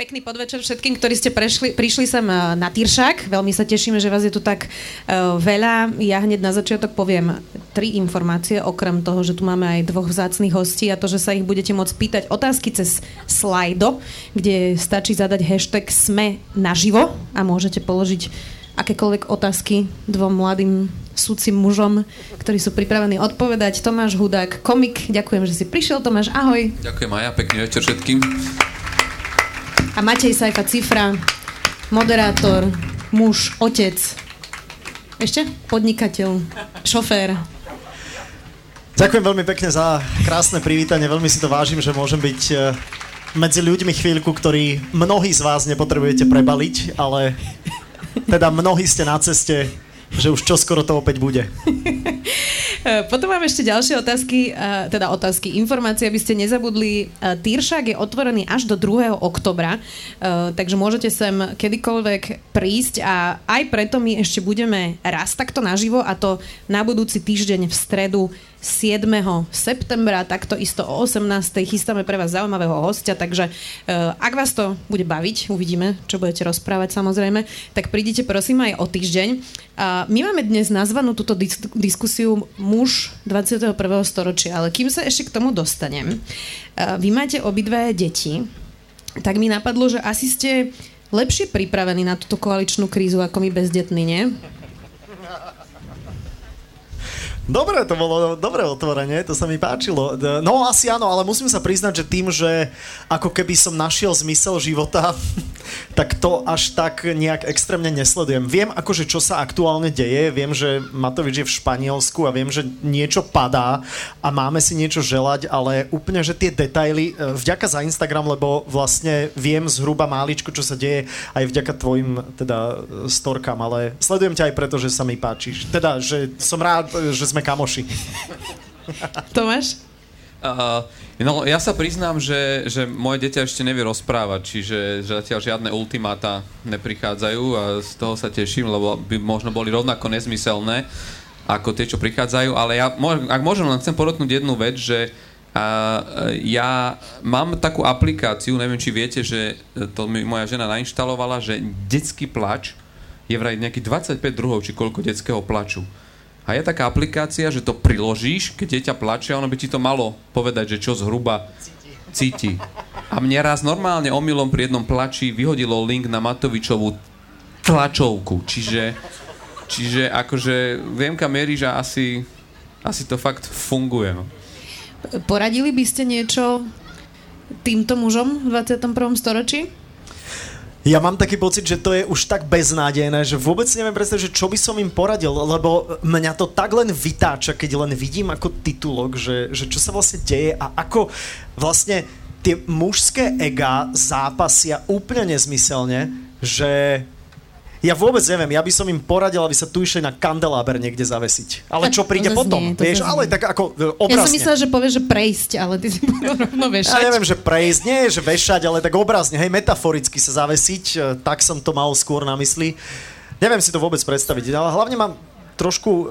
Pekný podvečer všetkým, ktorí ste prešli, prišli sem eh, na Tyršák. Veľmi sa tešíme, že vás je tu tak uh, veľa. Ja hneď na začiatok poviem tri informácie, okrem toho, že tu máme aj dvoch vzácných hostí a to, že sa ich budete môcť pýtať otázky cez slajdo, kde stačí zadať hashtag sme naživo a môžete položiť akékoľvek otázky dvom mladým súcim mužom, ktorí sú pripravení odpovedať. Tomáš Hudák, komik, ďakujem, že si prišiel. Tomáš, ahoj. Ďakujem aj ja, pekný večer všetkým. A Matej Sajfa Cifra, moderátor, muž, otec, ešte? Podnikateľ, šofér. Ďakujem veľmi pekne za krásne privítanie, veľmi si to vážim, že môžem byť e, medzi ľuďmi chvíľku, ktorí mnohí z vás nepotrebujete prebaliť, ale teda mnohí ste na ceste že už čoskoro to opäť bude. Potom mám ešte ďalšie otázky, teda otázky, informácie, aby ste nezabudli. Týršák je otvorený až do 2. oktobra, takže môžete sem kedykoľvek prísť a aj preto my ešte budeme raz takto naživo a to na budúci týždeň v stredu 7. septembra, takto isto o 18. chystáme pre vás zaujímavého hostia, takže uh, ak vás to bude baviť, uvidíme, čo budete rozprávať samozrejme, tak prídite prosím aj o týždeň. Uh, my máme dnes nazvanú túto dis- diskusiu muž 21. storočia, ale kým sa ešte k tomu dostanem, uh, vy máte obidve deti, tak mi napadlo, že asi ste lepšie pripravení na túto koaličnú krízu ako my bezdetní, nie? Dobre, to bolo dobré otvorenie, to sa mi páčilo. No asi áno, ale musím sa priznať, že tým, že ako keby som našiel zmysel života, tak to až tak nejak extrémne nesledujem. Viem akože čo sa aktuálne deje, viem, že Matovič je v Španielsku a viem, že niečo padá a máme si niečo želať, ale úplne, že tie detaily, e, vďaka za Instagram, lebo vlastne viem zhruba máličko, čo sa deje aj vďaka tvojim teda storkám, ale sledujem ťa aj preto, že sa mi páčiš. Teda, že som rád, že sme sme kamoši. Tomáš? Uh, no, ja sa priznám, že, že moje dieťa ešte nevie rozprávať, čiže že zatiaľ žiadne ultimáta neprichádzajú a z toho sa teším, lebo by možno boli rovnako nezmyselné ako tie, čo prichádzajú, ale ja, ak môžem, len chcem podotknúť jednu vec, že uh, ja mám takú aplikáciu, neviem, či viete, že to mi moja žena nainštalovala, že detský plač je vraj nejaký 25 druhov, či koľko detského plaču. A je taká aplikácia, že to priložíš, keď dieťa plače, ono by ti to malo povedať, že čo zhruba cíti. A mne raz normálne omylom pri jednom plači vyhodilo link na Matovičovú tlačovku. Čiže, čiže akože viem, kam mieríš a asi, asi to fakt funguje. No. Poradili by ste niečo týmto mužom v 21. storočí? Ja mám taký pocit, že to je už tak beznádejné, že vôbec neviem predstaviť, že čo by som im poradil, lebo mňa to tak len vytáča, keď len vidím ako titulok, že, že čo sa vlastne deje a ako vlastne tie mužské ega zápasia úplne nezmyselne, že ja vôbec neviem, ja by som im poradil, aby sa tu išli na kandeláber niekde zavesiť. Ale čo príde to potom, nie, to vieš, ale tak ako obrazne. Ja som myslela, že povieš, že prejsť, ale ty si rovno vešať. Ja neviem, že prejsť, nie že vešať, ale tak obrazne, hej, metaforicky sa zavesiť, e, tak som to mal skôr na mysli. Neviem si to vôbec predstaviť, ale hlavne mám trošku uh,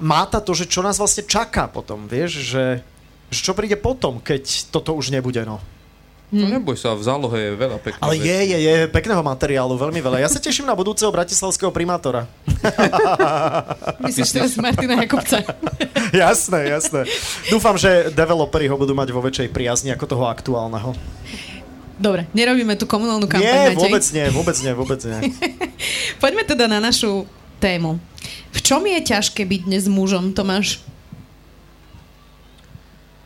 máta to, že čo nás vlastne čaká potom, vieš, že, že čo príde potom, keď toto už nebude, no. No neboj sa, v zálohe je veľa pekného. Ale je, je, je pekného materiálu, veľmi veľa. Ja sa teším na budúceho bratislavského primátora. Myslíš teraz Martina Jakubca? jasné, jasné. Dúfam, že developeri ho budú mať vo väčšej priazni ako toho aktuálneho. Dobre, nerobíme tu komunálnu kampaň. Nie, vôbec nie, vôbec nie, vôbec nie. Poďme teda na našu tému. V čom je ťažké byť dnes mužom, Tomáš?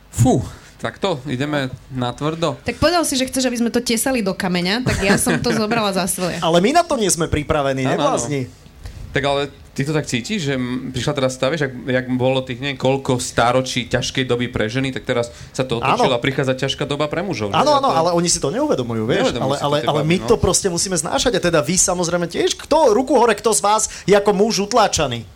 Fú, tak to, ideme na tvrdo. Tak povedal si, že chceš, aby sme to tesali do kameňa, tak ja som to zobrala za svoje. Ale my na to nie sme pripravení, neblázni. Tak ale ty to tak cítiš, že prišla teraz stavieš, ak, jak bolo tých neviem koľko stáročí ťažkej doby pre ženy, tak teraz sa to otočilo a prichádza ťažká doba pre mužov. Áno, áno, to... ale oni si to neuvedomujú, vieš. ale, ale, ale my no. to proste musíme znášať a teda vy samozrejme tiež. Kto, ruku hore, kto z vás je ako muž utláčaný?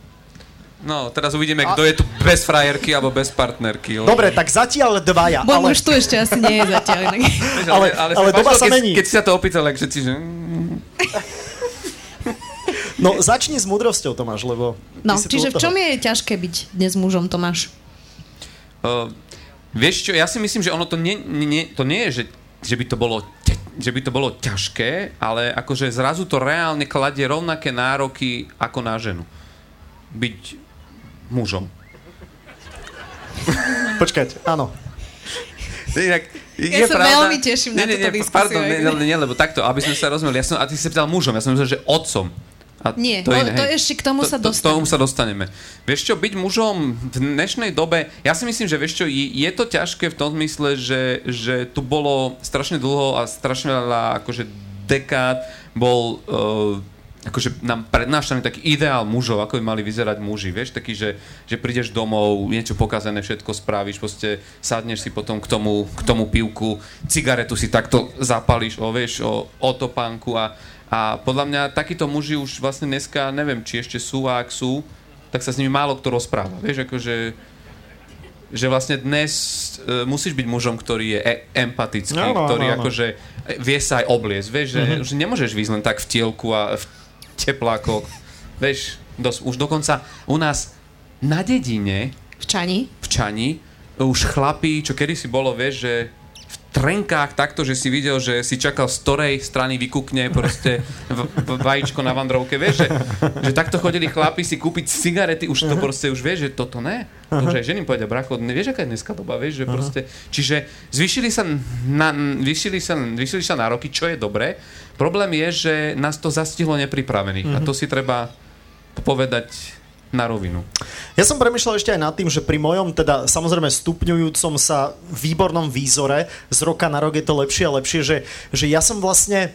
No, teraz uvidíme, kto je tu bez frajerky alebo bez partnerky. Lebo... Dobre, tak zatiaľ dvaja. Bo ale... už tu ešte asi nie je zatiaľ. ale, ale, ale, ale doba sa mení. Keď, keď si sa to opýtal, tak všetci, že... No, začni s múdrosťou, Tomáš, lebo... No, čiže v čom je ťažké byť dnes mužom, Tomáš? Uh, vieš čo, ja si myslím, že ono to nie, nie, to nie je, že, že by to bolo že by to bolo ťažké, ale akože zrazu to reálne kladie rovnaké nároky ako na ženu. Byť mužom. Počkať, áno. Inak, Ja sa veľmi teším na túto diskusiu. Pardon, nie, nie, lebo takto, aby sme sa rozumeli. Ja som, a ty si sa pýtal mužom, ja som myslel, že otcom. A Nie, to, to, to ešte k tomu to, sa dostaneme. To, tomu sa dostaneme. Vieš čo, byť mužom v dnešnej dobe, ja si myslím, že vieš čo, je, je to ťažké v tom zmysle, že, že tu bolo strašne dlho a strašne veľa akože dekád bol uh, akože nám prednášaný taký ideál mužov, ako by mali vyzerať muži, vieš, taký, že, že prídeš domov, niečo pokazené, všetko spravíš, proste sadneš si potom k tomu, k tomu pivku, cigaretu si takto zapališ, o, vieš, o, o topánku a, a podľa mňa takíto muži už vlastne dneska, neviem, či ešte sú a ak sú, tak sa s nimi málo kto rozpráva. Vieš, akože že vlastne dnes uh, musíš byť mužom, ktorý je e- empatický, no, no, ktorý no, no. akože vie sa aj obliecť, vieš, že, mm-hmm. že nemôžeš výsť len tak v tielku a v teplákoch, vieš, dos, už dokonca u nás na dedine v Čani? V Čani už chlapí, čo kedysi bolo, vieš, že trenkách takto, že si videl, že si čakal z ktorej strany vykúkne proste v, v vajíčko na vandrovke, vieš, že, že takto chodili chlapi si kúpiť cigarety, už to proste už vieš, že toto ne. To už aj žením povedia, bracho, nevieš, aká je dneska doba, vieš, že proste, čiže zvyšili sa, na, zvyšili sa, zvyšili sa nároky, čo je dobré. Problém je, že nás to zastihlo nepripravených a to si treba povedať na rovinu. Ja som premyšľal ešte aj nad tým, že pri mojom, teda samozrejme stupňujúcom sa výbornom výzore, z roka na rok je to lepšie a lepšie, že, že ja som vlastne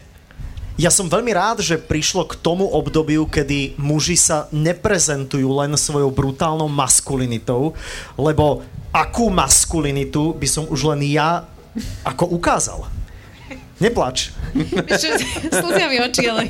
ja som veľmi rád, že prišlo k tomu obdobiu, kedy muži sa neprezentujú len svojou brutálnou maskulinitou, lebo akú maskulinitu by som už len ja ako ukázal. Neplač. Slúzia mi oči, ale...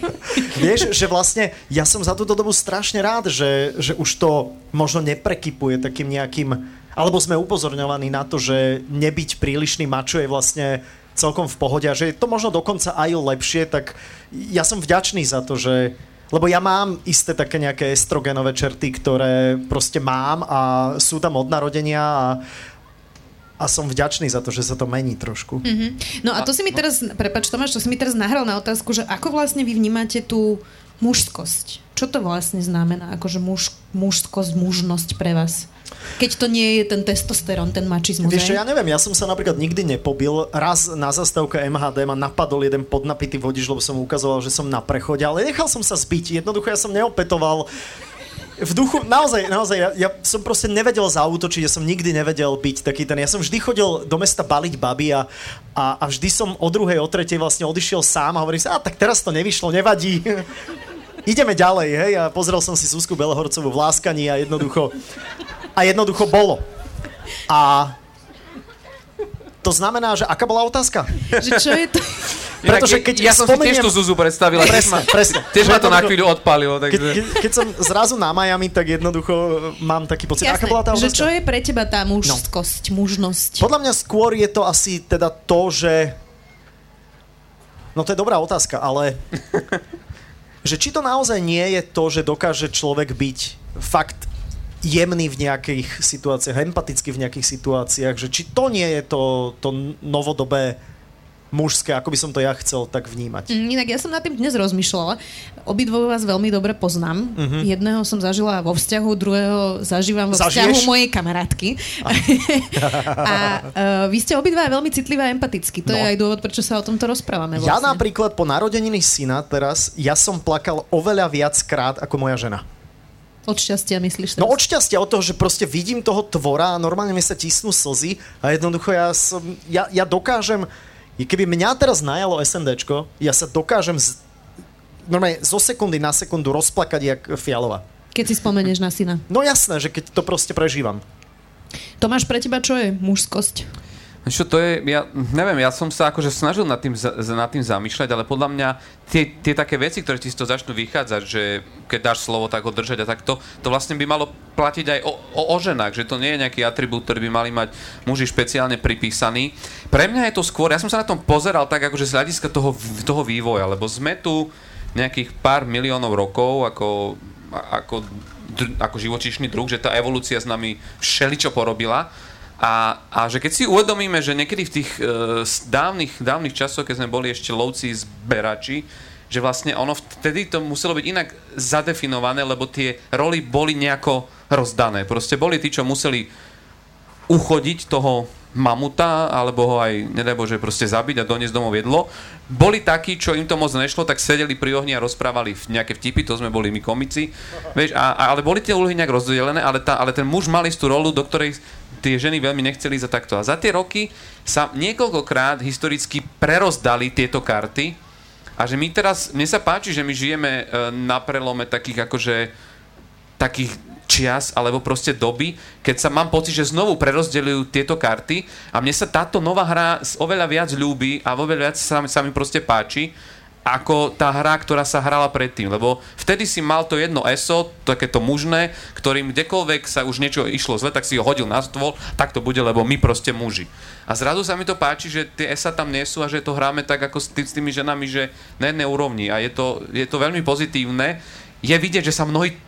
Vieš, že vlastne ja som za túto dobu strašne rád, že, že už to možno neprekypuje takým nejakým... Alebo sme upozorňovaní na to, že nebyť prílišný mačo je vlastne celkom v pohode a že je to možno dokonca aj lepšie, tak ja som vďačný za to, že lebo ja mám isté také nejaké estrogenové čerty, ktoré proste mám a sú tam od narodenia a, a som vďačný za to, že sa to mení trošku. Mm-hmm. No a to si mi teraz, prepač Tomáš, to si mi teraz nahral na otázku, že ako vlastne vy vnímate tú mužskosť? Čo to vlastne znamená, akože muž, mužskosť, mužnosť pre vás? Keď to nie je ten testosterón, ten mačizmus. Vieš ja neviem, ja som sa napríklad nikdy nepobil. Raz na zastávke MHD ma napadol jeden podnapitý vodič, lebo som ukazoval, že som na prechode, ale nechal som sa zbiť. Jednoducho ja som neopetoval v duchu, naozaj, naozaj, ja, ja som proste nevedel zautočiť, ja som nikdy nevedel byť taký ten, ja som vždy chodil do mesta baliť baby a, a, a vždy som o druhej, o tretej vlastne odišiel sám a hovorím si, a tak teraz to nevyšlo, nevadí. Ideme ďalej, hej, a pozrel som si Zuzku Belehorcovú v Láskaní a jednoducho, a jednoducho bolo. A to znamená, že aká bola otázka? Že čo je to? Pretože keď ja som spomeniem... si tiež tú Zuzu predstavila. Presne, presne. Tiež ma to na chvíľu odpalilo. Takže... Keď, keď, keď som zrazu na Miami, tak jednoducho mám taký pocit. Jasné, Aká bola tá otázka? Že čo je pre teba tá mužskosť, no. mužnosť? Podľa mňa skôr je to asi teda to, že... No to je dobrá otázka, ale... že či to naozaj nie je to, že dokáže človek byť fakt jemný v nejakých situáciách, empatický v nejakých situáciách, že či to nie je to, to novodobé mužské, ako by som to ja chcel tak vnímať. Mm, inak ja som nad tým dnes rozmýšľala. Obidvoje vás veľmi dobre poznám. Uh-huh. Jedného som zažila vo vzťahu, druhého zažívam vo Zažiješ? vzťahu mojej kamarátky. A, a uh, vy ste obidva veľmi citliví a empatickí. To no. je aj dôvod, prečo sa o tomto rozprávame. Vlastne. Ja napríklad po narodeniny syna teraz, ja som plakal oveľa viac krát ako moja žena. Od šťastia myslíš? Teraz? No od šťastia, od toho, že proste vidím toho tvora a normálne mi sa tisnú slzy a jednoducho ja, som, ja, ja dokážem, keby mňa teraz najalo SNDčko, ja sa dokážem z, normálne zo sekundy na sekundu rozplakať jak fialova. Keď si spomenieš na syna. No jasné, že keď to proste prežívam. Tomáš, pre teba čo je mužskosť? Čo to je, ja neviem, ja som sa akože snažil nad tým, nad tým zamýšľať, ale podľa mňa tie, tie také veci, ktoré ti z toho začnú vychádzať, že keď dáš slovo, tak ho držať a takto, to vlastne by malo platiť aj o, o, o ženách, že to nie je nejaký atribút, ktorý by mali mať muži špeciálne pripísaný. Pre mňa je to skôr, ja som sa na tom pozeral tak akože z hľadiska toho, toho vývoja, lebo sme tu nejakých pár miliónov rokov ako, ako, ako živočišný druh, že tá evolúcia s nami všeličo porobila A, a že keď si uvedomíme, že niekedy v tých uh, dávnych, dávnych časoch, keď sme boli ešte lovci zberači, že vlastne ono vtedy to muselo byť inak zadefinované, lebo tie roly boli nejako rozdané. Proste boli tí, čo museli uchodiť toho mamuta, alebo ho aj, nedaj Bože, proste zabiť a doniesť domov jedlo. Boli takí, čo im to moc nešlo, tak sedeli pri ohni a rozprávali nejaké vtipy, to sme boli my komici. Vieš, a, a, ale boli tie úlohy nejak rozdelené, ale, tá, ale ten muž mal istú rolu, do ktorej tie ženy veľmi nechceli za takto. A za tie roky sa niekoľkokrát historicky prerozdali tieto karty. A že my teraz, mne sa páči, že my žijeme e, na prelome takých akože takých čias alebo proste doby, keď sa mám pocit, že znovu prerozdelujú tieto karty. A mne sa táto nová hra oveľa viac ľúbi a oveľa viac sa, sa mi proste páči ako tá hra, ktorá sa hrala predtým. Lebo vtedy si mal to jedno ESO, takéto mužné, ktorým kdekoľvek sa už niečo išlo zle, tak si ho hodil na stôl, tak to bude, lebo my proste muži. A zrazu sa mi to páči, že tie ESA tam nie sú a že to hráme tak ako s, tý, s tými ženami, že na jednej úrovni. A je to, je to veľmi pozitívne. Je vidieť, že sa mnohí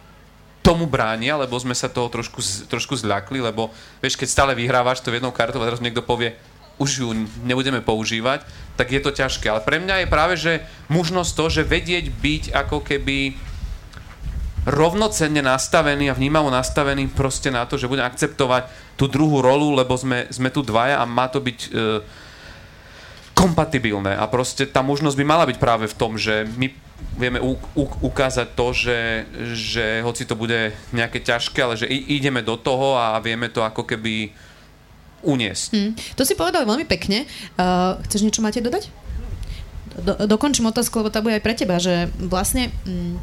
tomu bránia, lebo sme sa toho trošku, trošku zľakli, lebo vieš, keď stále vyhrávaš to jednou kartou a teraz niekto povie, už ju nebudeme používať, tak je to ťažké. Ale pre mňa je práve, že mužnosť to, že vedieť byť ako keby rovnocenne nastavený a vnímavo nastavený proste na to, že budem akceptovať tú druhú rolu, lebo sme, sme tu dvaja a má to byť e, kompatibilné. A proste tá možnosť by mala byť práve v tom, že my vieme u, u, ukázať to, že, že hoci to bude nejaké ťažké, ale že ideme do toho a vieme to ako keby uniesť. Hmm. To si povedal veľmi pekne. Uh, chceš niečo máte dodať? Do, dokončím otázku, lebo tá bude aj pre teba, že vlastne mm,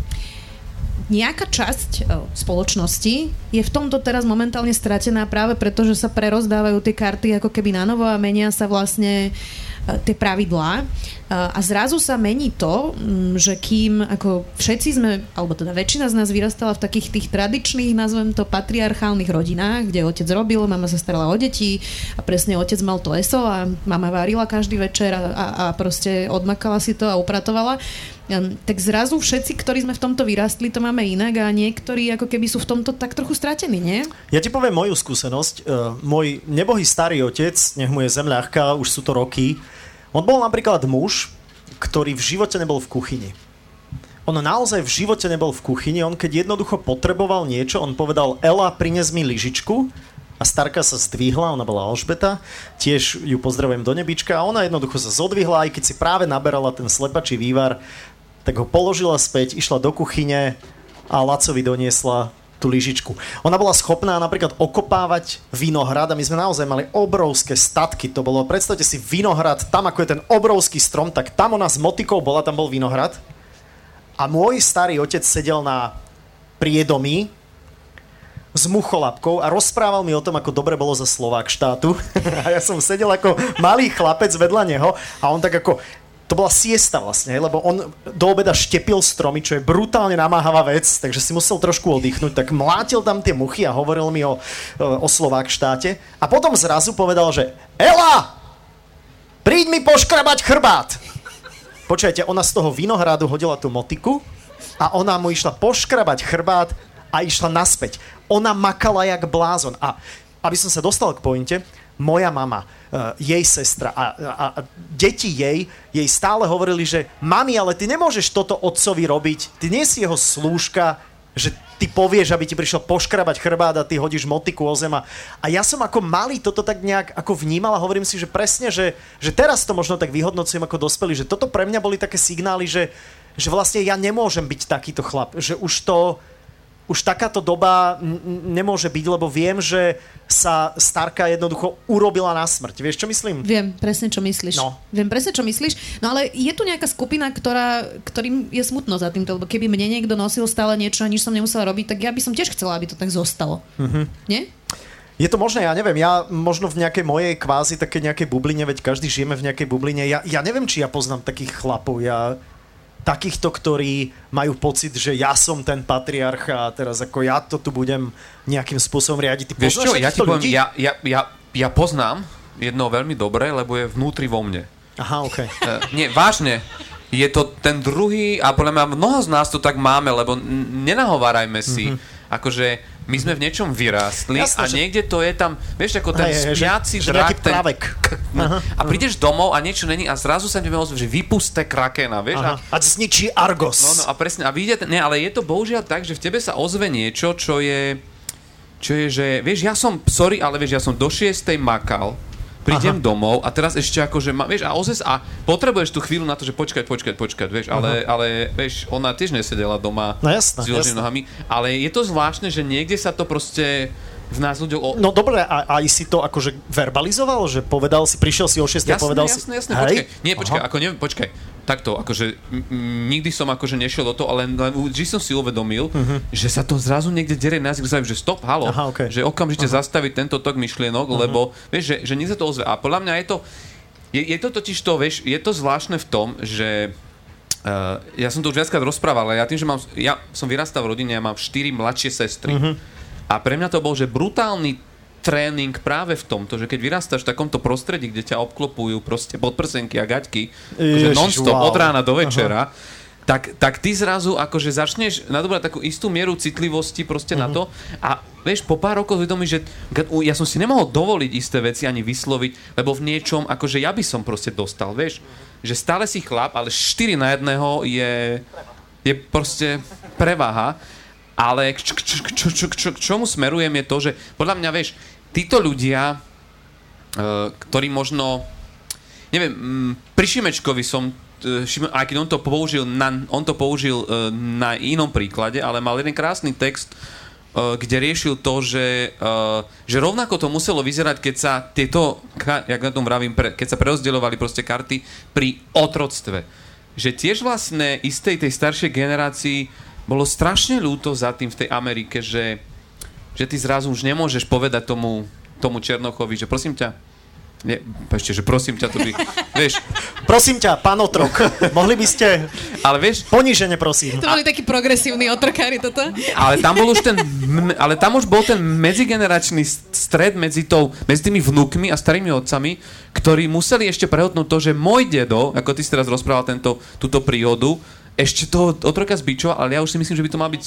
nejaká časť uh, spoločnosti je v tomto teraz momentálne stratená práve preto, že sa prerozdávajú tie karty ako keby na novo a menia sa vlastne uh, tie pravidlá a zrazu sa mení to, že kým ako všetci sme, alebo teda väčšina z nás vyrastala v takých tých tradičných, nazvem to patriarchálnych rodinách, kde otec robil, mama sa starala o deti a presne otec mal to eso a mama varila každý večer a, a, a proste odmakala si to a upratovala tak zrazu všetci, ktorí sme v tomto vyrastli, to máme inak a niektorí ako keby sú v tomto tak trochu stratení, nie? Ja ti poviem moju skúsenosť. E, môj nebohý starý otec, nech mu je zem ľahká, už sú to roky, on bol napríklad muž, ktorý v živote nebol v kuchyni. On naozaj v živote nebol v kuchyni, on keď jednoducho potreboval niečo, on povedal Ela, prines mi lyžičku. A starka sa zdvihla, ona bola Alžbeta, tiež ju pozdravujem do nebička. A ona jednoducho sa zodvihla, aj keď si práve naberala ten slepačí vývar, tak ho položila späť, išla do kuchyne a Lacovi doniesla tú lyžičku. Ona bola schopná napríklad okopávať vinohrad a my sme naozaj mali obrovské statky. To bolo, predstavte si vinohrad, tam ako je ten obrovský strom, tak tam ona s motikou bola, tam bol vinohrad. A môj starý otec sedel na priedomí s mucholapkou a rozprával mi o tom, ako dobre bolo za Slovák štátu. a ja som sedel ako malý chlapec vedľa neho a on tak ako to bola siesta vlastne, lebo on do obeda štepil stromy, čo je brutálne namáhavá vec, takže si musel trošku oddychnúť, tak mlátil tam tie muchy a hovoril mi o, o Slovák štáte. A potom zrazu povedal, že Ela, príď mi poškrabať chrbát. Počujete, ona z toho vinohradu hodila tú motiku a ona mu išla poškrabať chrbát a išla naspäť. Ona makala jak blázon. A aby som sa dostal k pointe, moja mama, uh, jej sestra a, a, a deti jej, jej stále hovorili, že mami, ale ty nemôžeš toto otcovi robiť, ty nie si jeho slúžka, že ty povieš, aby ti prišiel poškrabať chrbát a ty hodíš motiku o zema. A ja som ako malý toto tak nejak ako vnímal a hovorím si, že presne, že, že teraz to možno tak vyhodnocujem ako dospelý, že toto pre mňa boli také signály, že, že vlastne ja nemôžem byť takýto chlap, že už to, už takáto doba nemôže byť, lebo viem, že sa Starka jednoducho urobila na smrť. Vieš, čo myslím? Viem presne, čo myslíš. No. Viem presne, čo myslíš. No ale je tu nejaká skupina, ktorá, ktorým je smutno za týmto, lebo keby mne niekto nosil stále niečo a nič som nemusela robiť, tak ja by som tiež chcela, aby to tak zostalo. Mm-hmm. Nie? Je to možné, ja neviem, ja možno v nejakej mojej kvázi také nejakej bubline, veď každý žijeme v nejakej bubline, ja, ja neviem, či ja poznám takých chlapov, ja, takýchto, ktorí majú pocit, že ja som ten patriarch a teraz ako ja to tu budem nejakým spôsobom riadiť. Ty Vieš čo, ja ti poviem, ja, ja, ja, ja poznám jedno veľmi dobre, lebo je vnútri vo mne. Aha, ok. Uh, nie, vážne. Je to ten druhý, a podľa mňa mnoho z nás to tak máme, lebo nenahovárajme si, mm-hmm. akože my sme v niečom vyrástli Jasné, a že- niekde to je tam, vieš, ako ten spiaci že drak, ten, no, a prídeš domov a niečo není a zrazu sa ti ozve, že vypuste krakena, vieš, a. A zničí Argos. No, no a presne, a vyjde, ne, ale je to bohužiaľ tak, že v tebe sa ozve niečo, čo je, čo je, že, vieš, ja som, sorry, ale vieš, ja som do 6. makal, prídem Aha. domov a teraz ešte akože, ma, vieš, a ozes a potrebuješ tú chvíľu na to, že počkať, počkať, počkať, vieš, ale, ale, vieš, ona tiež nesedela doma No jasné, s vyloženými jasné. nohami, ale je to zvláštne, že niekde sa to proste v nás ľuďoch... O... No dobre, a aj si to akože verbalizoval, že povedal si, prišiel si o 6 a Jasné, povedal jasné, si... jasné, Hej? počkaj. Nie, počkaj, Aha. ako ne, počkaj. Takto, akože m- nikdy som akože nešiel do toho, ale len vždy som si uvedomil, že sa to zrazu niekde dere na zaviem, že stop, halo. Aha, okej. že okamžite zastaviť tento tok myšlienok, lebo vieš, že, že niekde sa to ozve. A podľa mňa je to, je, je to totiž to, vieš, je to zvláštne v tom, že Uh, ja som to už viackrát rozprával, ale ja tým, že mám, ja som vyrastal v rodine, ja mám 4 mladšie sestry. Mhm. A pre mňa to bol, že brutálny tréning práve v tomto, že keď vyrastáš v takomto prostredí, kde ťa obklopujú proste podprsenky a gaťky, že Ježiš, non-stop wow. od rána do večera, tak, tak ty zrazu akože začneš nadobrať takú istú mieru citlivosti proste na to a vieš, po pár rokov uvedomíš, že ja som si nemohol dovoliť isté veci ani vysloviť, lebo v niečom, akože ja by som proste dostal, vieš, že stále si chlap, ale 4 na jedného je, je proste prevaha, ale k, k, k, k, k čomu smerujem je to, že podľa mňa, vieš, títo ľudia, eh, ktorí možno neviem, pri Šimečkovi som e, aj keď on to použil na, on to použil e, na inom príklade, ale mal jeden krásny text, e, kde riešil to, že, e, že rovnako to muselo vyzerať, keď sa tieto, jak na tom vravím, keď sa prerozdeľovali proste karty pri otroctve. Že tiež vlastne istej tej staršej generácii bolo strašne ľúto za tým v tej Amerike, že, že ty zrazu už nemôžeš povedať tomu, tomu Černochovi, že prosím ťa, nie, ešte, že prosím ťa, to by, vieš, Prosím ťa, pán otrok, mohli by ste ale vieš, ponížene, prosím. To boli takí progresívni otrokári toto. ale tam bol už ten, ale tam už bol ten medzigeneračný stred medzi, tou, medzi tými vnúkmi a starými otcami, ktorí museli ešte prehodnúť to, že môj dedo, ako ty si teraz rozprával tento, túto príhodu, ešte toho otroka zbičoval, ale ja už si myslím, že by to mal byť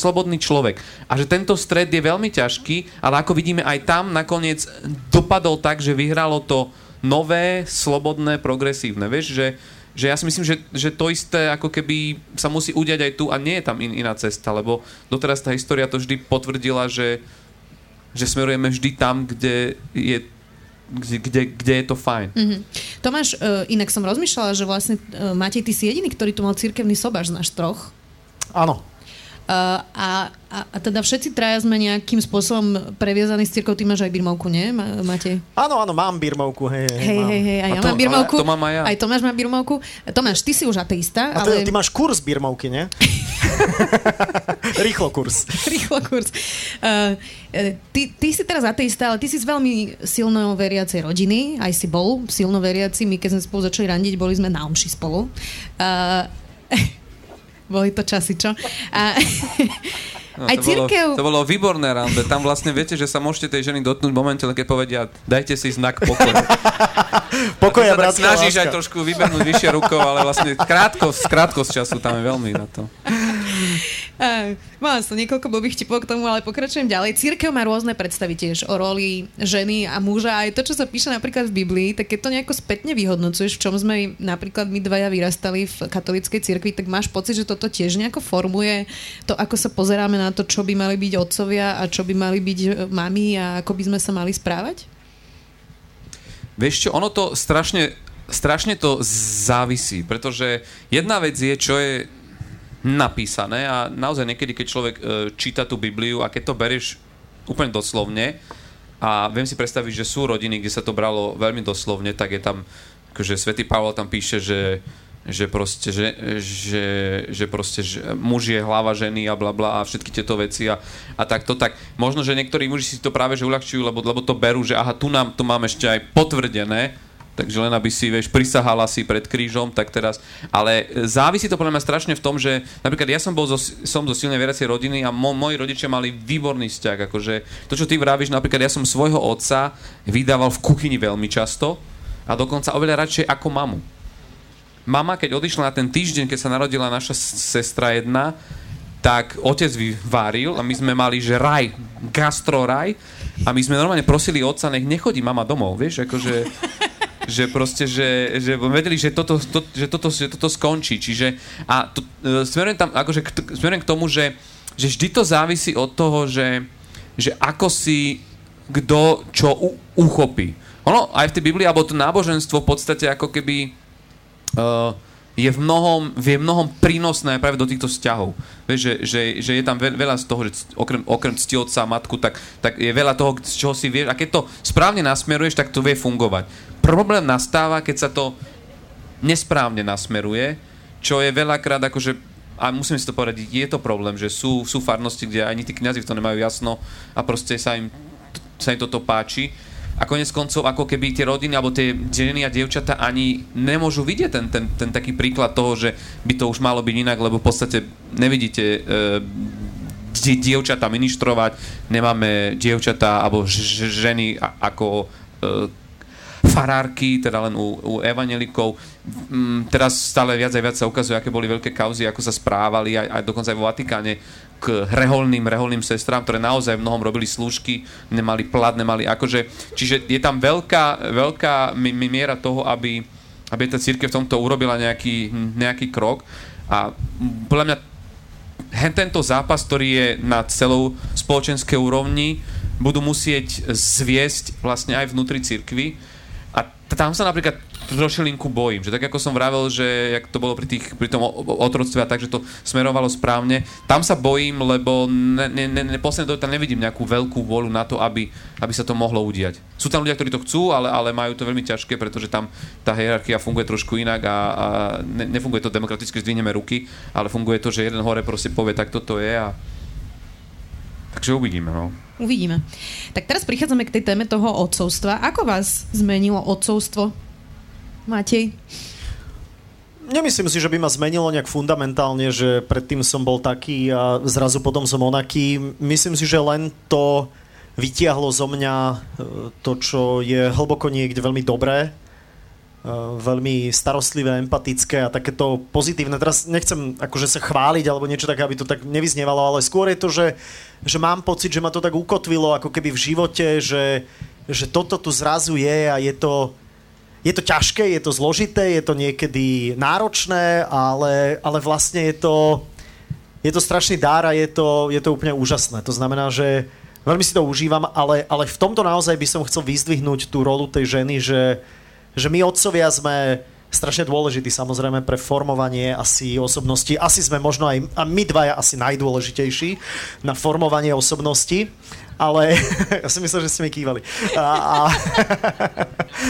slobodný človek. A že tento stred je veľmi ťažký, ale ako vidíme aj tam nakoniec dopadol tak, že vyhralo to nové, slobodné, progresívne. Vieš, že, že ja si myslím, že, že to isté ako keby sa musí udiať aj tu a nie je tam in, iná cesta, lebo doteraz tá história to vždy potvrdila, že, že smerujeme vždy tam, kde je kde, kde, kde je to fajn. Mhm. Tomáš, uh, inak som rozmýšľala, že vlastne uh, Matej, ty si jediný, ktorý tu mal cirkevný sobaž z náš troch. Áno. Uh, a, a, a teda všetci traja sme nejakým spôsobom previazaní s cirkou. Ty máš aj birmovku, nie, Ma- Matej? Áno, áno, mám birmovku, hej, hej, Hej, mám. hej, hej, aj A ja to- mám birmovku. ale to mám aj ja. Aj Tomáš má birmovku. Tomáš, ty si už ateista, A ty, ale... ty máš kurz birmovky, nie? Rýchlo kurz. Rýchlo kurz. Uh, ty, ty si teraz ateista, ale ty si z veľmi silno veriacej rodiny, aj si bol silno veriaci. My keď sme spolu začali randiť, boli sme na omši spolu. Uh, boli to časy, čo? A, No, aj to, církev... bolo, to bolo výborné rande. Tam vlastne viete, že sa môžete tej ženy dotknúť v momente, keď povedia, dajte si znak pokoja. Pokoja, bratská snažíš aj láska. trošku vybehnúť vyššie rukou, ale vlastne krátko, krátkosť času tam je veľmi na to. Uh, mala som niekoľko blbých tipov k tomu, ale pokračujem ďalej. Církev má rôzne predstavy tiež o roli ženy a muža. Aj to, čo sa píše napríklad v Biblii, tak keď to nejako spätne vyhodnocuješ, v čom sme napríklad my dvaja vyrastali v katolíckej cirkvi, tak máš pocit, že toto tiež nejako formuje to, ako sa pozeráme na to, čo by mali byť otcovia a čo by mali byť e, mami a ako by sme sa mali správať? Vieš čo, ono to strašne, strašne to závisí, pretože jedna vec je, čo je napísané a naozaj niekedy, keď človek e, číta tú Bibliu a keď to berieš úplne doslovne a viem si predstaviť, že sú rodiny, kde sa to bralo veľmi doslovne, tak je tam, akože svätý Pavol tam píše, že že proste, že, že, že proste že muž je hlava ženy a bla bla a všetky tieto veci a, a takto, tak možno, že niektorí muži si to práve že uľahčujú, lebo, lebo to berú, že aha, tu nám to máme ešte aj potvrdené, takže len aby si, vieš, prisahala si pred krížom, tak teraz, ale závisí to podľa mňa strašne v tom, že napríklad ja som bol zo, som zo silnej veriacej rodiny a mo, moji rodičia mali výborný vzťah, akože to, čo ty vravíš, napríklad ja som svojho otca vydával v kuchyni veľmi často a dokonca oveľa radšej ako mamu. Mama, keď odišla na ten týždeň, keď sa narodila naša sestra jedna, tak otec vyvaril a my sme mali, že raj, gastroraj a my sme normálne prosili otca, nech nechodí mama domov, vieš, akože že proste, že, že vedeli, že toto, to, že, toto, že toto skončí. Čiže, a to, e, smerujem tam, akože k, smerujem k tomu, že, že vždy to závisí od toho, že, že ako si kto čo u, uchopí. Ono aj v tej Biblii, alebo to náboženstvo v podstate ako keby je v mnohom, je mnohom prínosné práve do týchto vzťahov. Vieš, že, že, že je tam veľa z toho, že okrem, okrem cti otca a matku, tak, tak je veľa toho, z čoho si vieš. A keď to správne nasmeruješ, tak to vie fungovať. Problém nastáva, keď sa to nesprávne nasmeruje, čo je veľakrát akože a musím si to povedať, je to problém, že sú, sú farnosti, kde ani tí kniazy v tom nemajú jasno a proste sa im, sa im toto páči a konec koncov ako keby tie rodiny alebo tie ženy a dievčata ani nemôžu vidieť ten, ten, ten taký príklad toho, že by to už malo byť inak, lebo v podstate nevidíte e, dievčata ministrovať, nemáme dievčatá alebo ž- ženy ako e, farárky, teda len u, u evanelikov. Mm, teraz stále viac a viac sa ukazuje, aké boli veľké kauzy, ako sa správali, aj, aj dokonca aj vo Vatikáne k reholným, reholným sestrám, ktoré naozaj v mnohom robili slúžky, nemali plat, nemali akože... Čiže je tam veľká, veľká miera toho, aby, aby tá církev v tomto urobila nejaký, nejaký krok. A podľa mňa hen tento zápas, ktorý je na celou spoločenskej úrovni, budú musieť zviesť vlastne aj vnútri cirkvy. Tam sa napríklad trošilinku bojím, že tak ako som vravel, že jak to bolo pri, tých, pri tom otroctve a tak, že to smerovalo správne, tam sa bojím, lebo ne, ne, ne, posledne tam nevidím nejakú veľkú vôľu na to, aby, aby sa to mohlo udiať. Sú tam ľudia, ktorí to chcú, ale, ale majú to veľmi ťažké, pretože tam tá hierarchia funguje trošku inak a, a ne, nefunguje to demokraticky, zdvihneme ruky, ale funguje to, že jeden hore proste povie, tak toto je a Takže uvidíme, no. Uvidíme. Tak teraz prichádzame k tej téme toho odcovstva. Ako vás zmenilo odcovstvo? Matej? Nemyslím si, že by ma zmenilo nejak fundamentálne, že predtým som bol taký a zrazu potom som onaký. Myslím si, že len to vytiahlo zo mňa e, to, čo je hlboko niekde veľmi dobré, veľmi starostlivé, empatické a takéto pozitívne. Teraz nechcem akože sa chváliť alebo niečo také, aby to tak nevyznievalo, ale skôr je to, že, že mám pocit, že ma to tak ukotvilo ako keby v živote, že, že toto tu zrazu je a je to, je to ťažké, je to zložité, je to niekedy náročné, ale, ale vlastne je to, je to strašný dár a je to, je to úplne úžasné. To znamená, že veľmi si to užívam, ale, ale v tomto naozaj by som chcel vyzdvihnúť tú rolu tej ženy, že, že my otcovia sme strašne dôležitý samozrejme pre formovanie asi osobnosti. Asi sme možno aj, a my dvaja asi najdôležitejší na formovanie osobnosti ale ja si myslel, že ste mi kývali. A, a...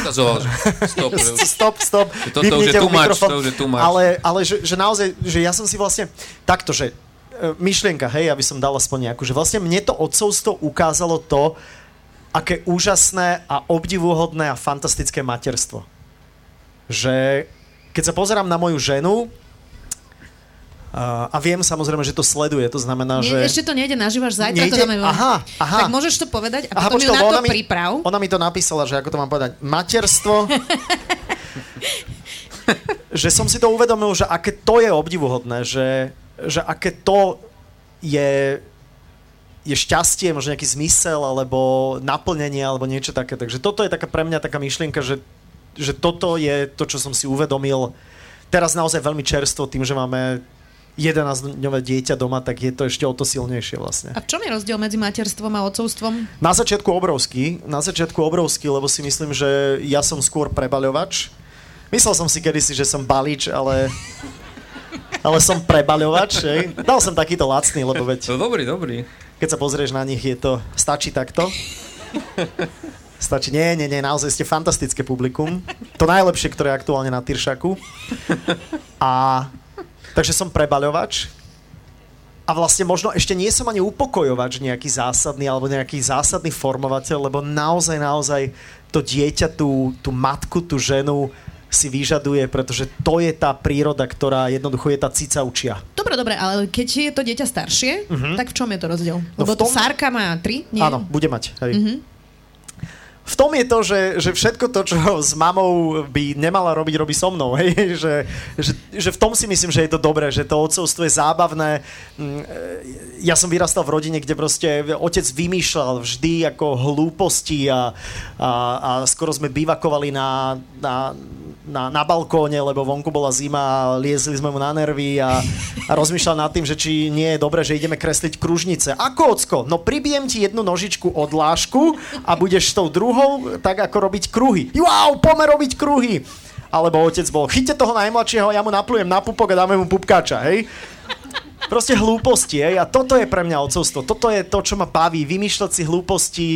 Ukazoval, že stop. stop, stop. Toto už je much, to už je much. Ale, ale že, že naozaj, že ja som si vlastne takto, že e, myšlienka, hej, aby som dal aspoň nejakú, že vlastne mne to odcovstvo ukázalo to, aké úžasné a obdivuhodné a fantastické materstvo. Že keď sa pozerám na moju ženu, a viem samozrejme, že to sleduje, to znamená, Nie, že... Ešte to nejde naživo, až zajtra nejde? to dáme Aha, aha. Tak môžeš to povedať a aha, potom počkej, ju na to ona mi, priprav. Ona mi to napísala, že ako to mám povedať. Materstvo... že som si to uvedomil, že aké to je obdivuhodné, že, že aké to je je šťastie, možno nejaký zmysel, alebo naplnenie, alebo niečo také. Takže toto je taká pre mňa taká myšlienka, že, že toto je to, čo som si uvedomil teraz naozaj veľmi čerstvo tým, že máme 11-dňové dieťa doma, tak je to ešte o to silnejšie vlastne. A v čom je rozdiel medzi materstvom a otcovstvom? Na začiatku obrovský, na začiatku obrovský, lebo si myslím, že ja som skôr prebaľovač. Myslel som si kedysi, že som balič, ale ale som prebaľovač. Hej. Dal som takýto lacný, lebo veď... To dobrý, dobrý. Keď sa pozrieš na nich, je to... Stačí takto? Stačí... Nie, nie, nie, naozaj ste fantastické publikum. To najlepšie, ktoré je aktuálne na Tyršaku. A Takže som prebaľovač a vlastne možno ešte nie som ani upokojovač nejaký zásadný alebo nejaký zásadný formovateľ, lebo naozaj, naozaj to dieťa, tú, tú matku, tú ženu si vyžaduje, pretože to je tá príroda, ktorá jednoducho je tá cica učia. Dobre, dobre, ale keď je to dieťa staršie, uh-huh. tak v čom je to rozdiel? No Lebo tom... Sárka má tri, nie? Áno, bude mať. Hej. Uh-huh. v tom je to, že, že všetko to, čo s mamou by nemala robiť, robí so mnou. Hej? Že, že, že v tom si myslím, že je to dobré, že to otcovstvo je zábavné. Mm, e, ja som vyrastal v rodine, kde proste otec vymýšľal vždy ako hlúposti a, a, a skoro sme bivakovali na, na, na, na balkóne, lebo vonku bola zima a liezli sme mu na nervy a, a rozmýšľal nad tým, že či nie je dobré, že ideme kresliť kružnice. Ako, ocko? No pribijem ti jednu nožičku od lášku a budeš s tou druhou tak ako robiť kruhy. Wow, pomer robiť kruhy! Alebo otec bol, chyťte toho najmladšieho, ja mu naplujem na pupok a dáme mu pupkáča, hej? Proste hlúposti, hej? A toto je pre mňa otcovstvo. Toto je to, čo ma baví. Vymýšľať si hlúposti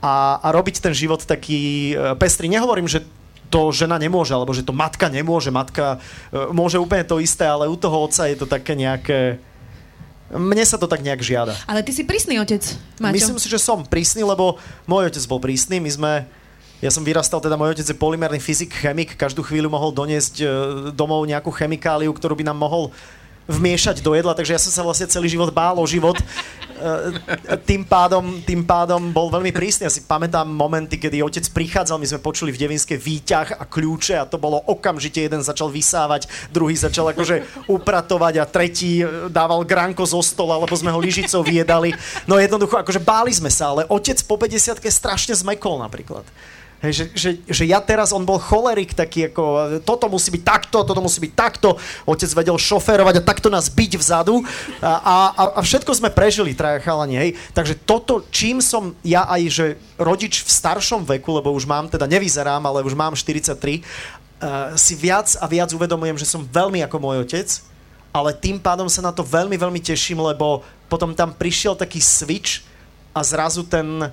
a, a robiť ten život taký e, pestrý. Nehovorím, že to žena nemôže, alebo že to matka nemôže, matka uh, môže úplne to isté, ale u toho otca je to také nejaké... Mne sa to tak nejak žiada. Ale ty si prísny otec, Maťo. Myslím si, že som prísny, lebo môj otec bol prísny. My sme ja som vyrastal, teda môj otec je polymerný fyzik, chemik, každú chvíľu mohol doniesť e, domov nejakú chemikáliu, ktorú by nám mohol vmiešať do jedla, takže ja som sa vlastne celý život bál o život. E, tým pádom, tým pádom bol veľmi prísny. Ja si pamätám momenty, kedy otec prichádzal, my sme počuli v Devinske výťah a kľúče a to bolo okamžite, jeden začal vysávať, druhý začal akože upratovať a tretí e, dával granko zo stola, lebo sme ho lyžicou vyjedali. No jednoducho, akože báli sme sa, ale otec po 50 strašne zmekol napríklad. Hej, že, že, že ja teraz, on bol cholerik taký, ako toto musí byť takto, toto musí byť takto. Otec vedel šoférovať a takto nás byť vzadu. A, a, a všetko sme prežili, traja chalani, hej. Takže toto, čím som ja aj, že rodič v staršom veku, lebo už mám, teda nevyzerám, ale už mám 43, uh, eh, si viac a viac uvedomujem, že som veľmi ako môj otec, ale tým pádom sa na to veľmi, veľmi teším, lebo potom tam prišiel taký switch a zrazu ten,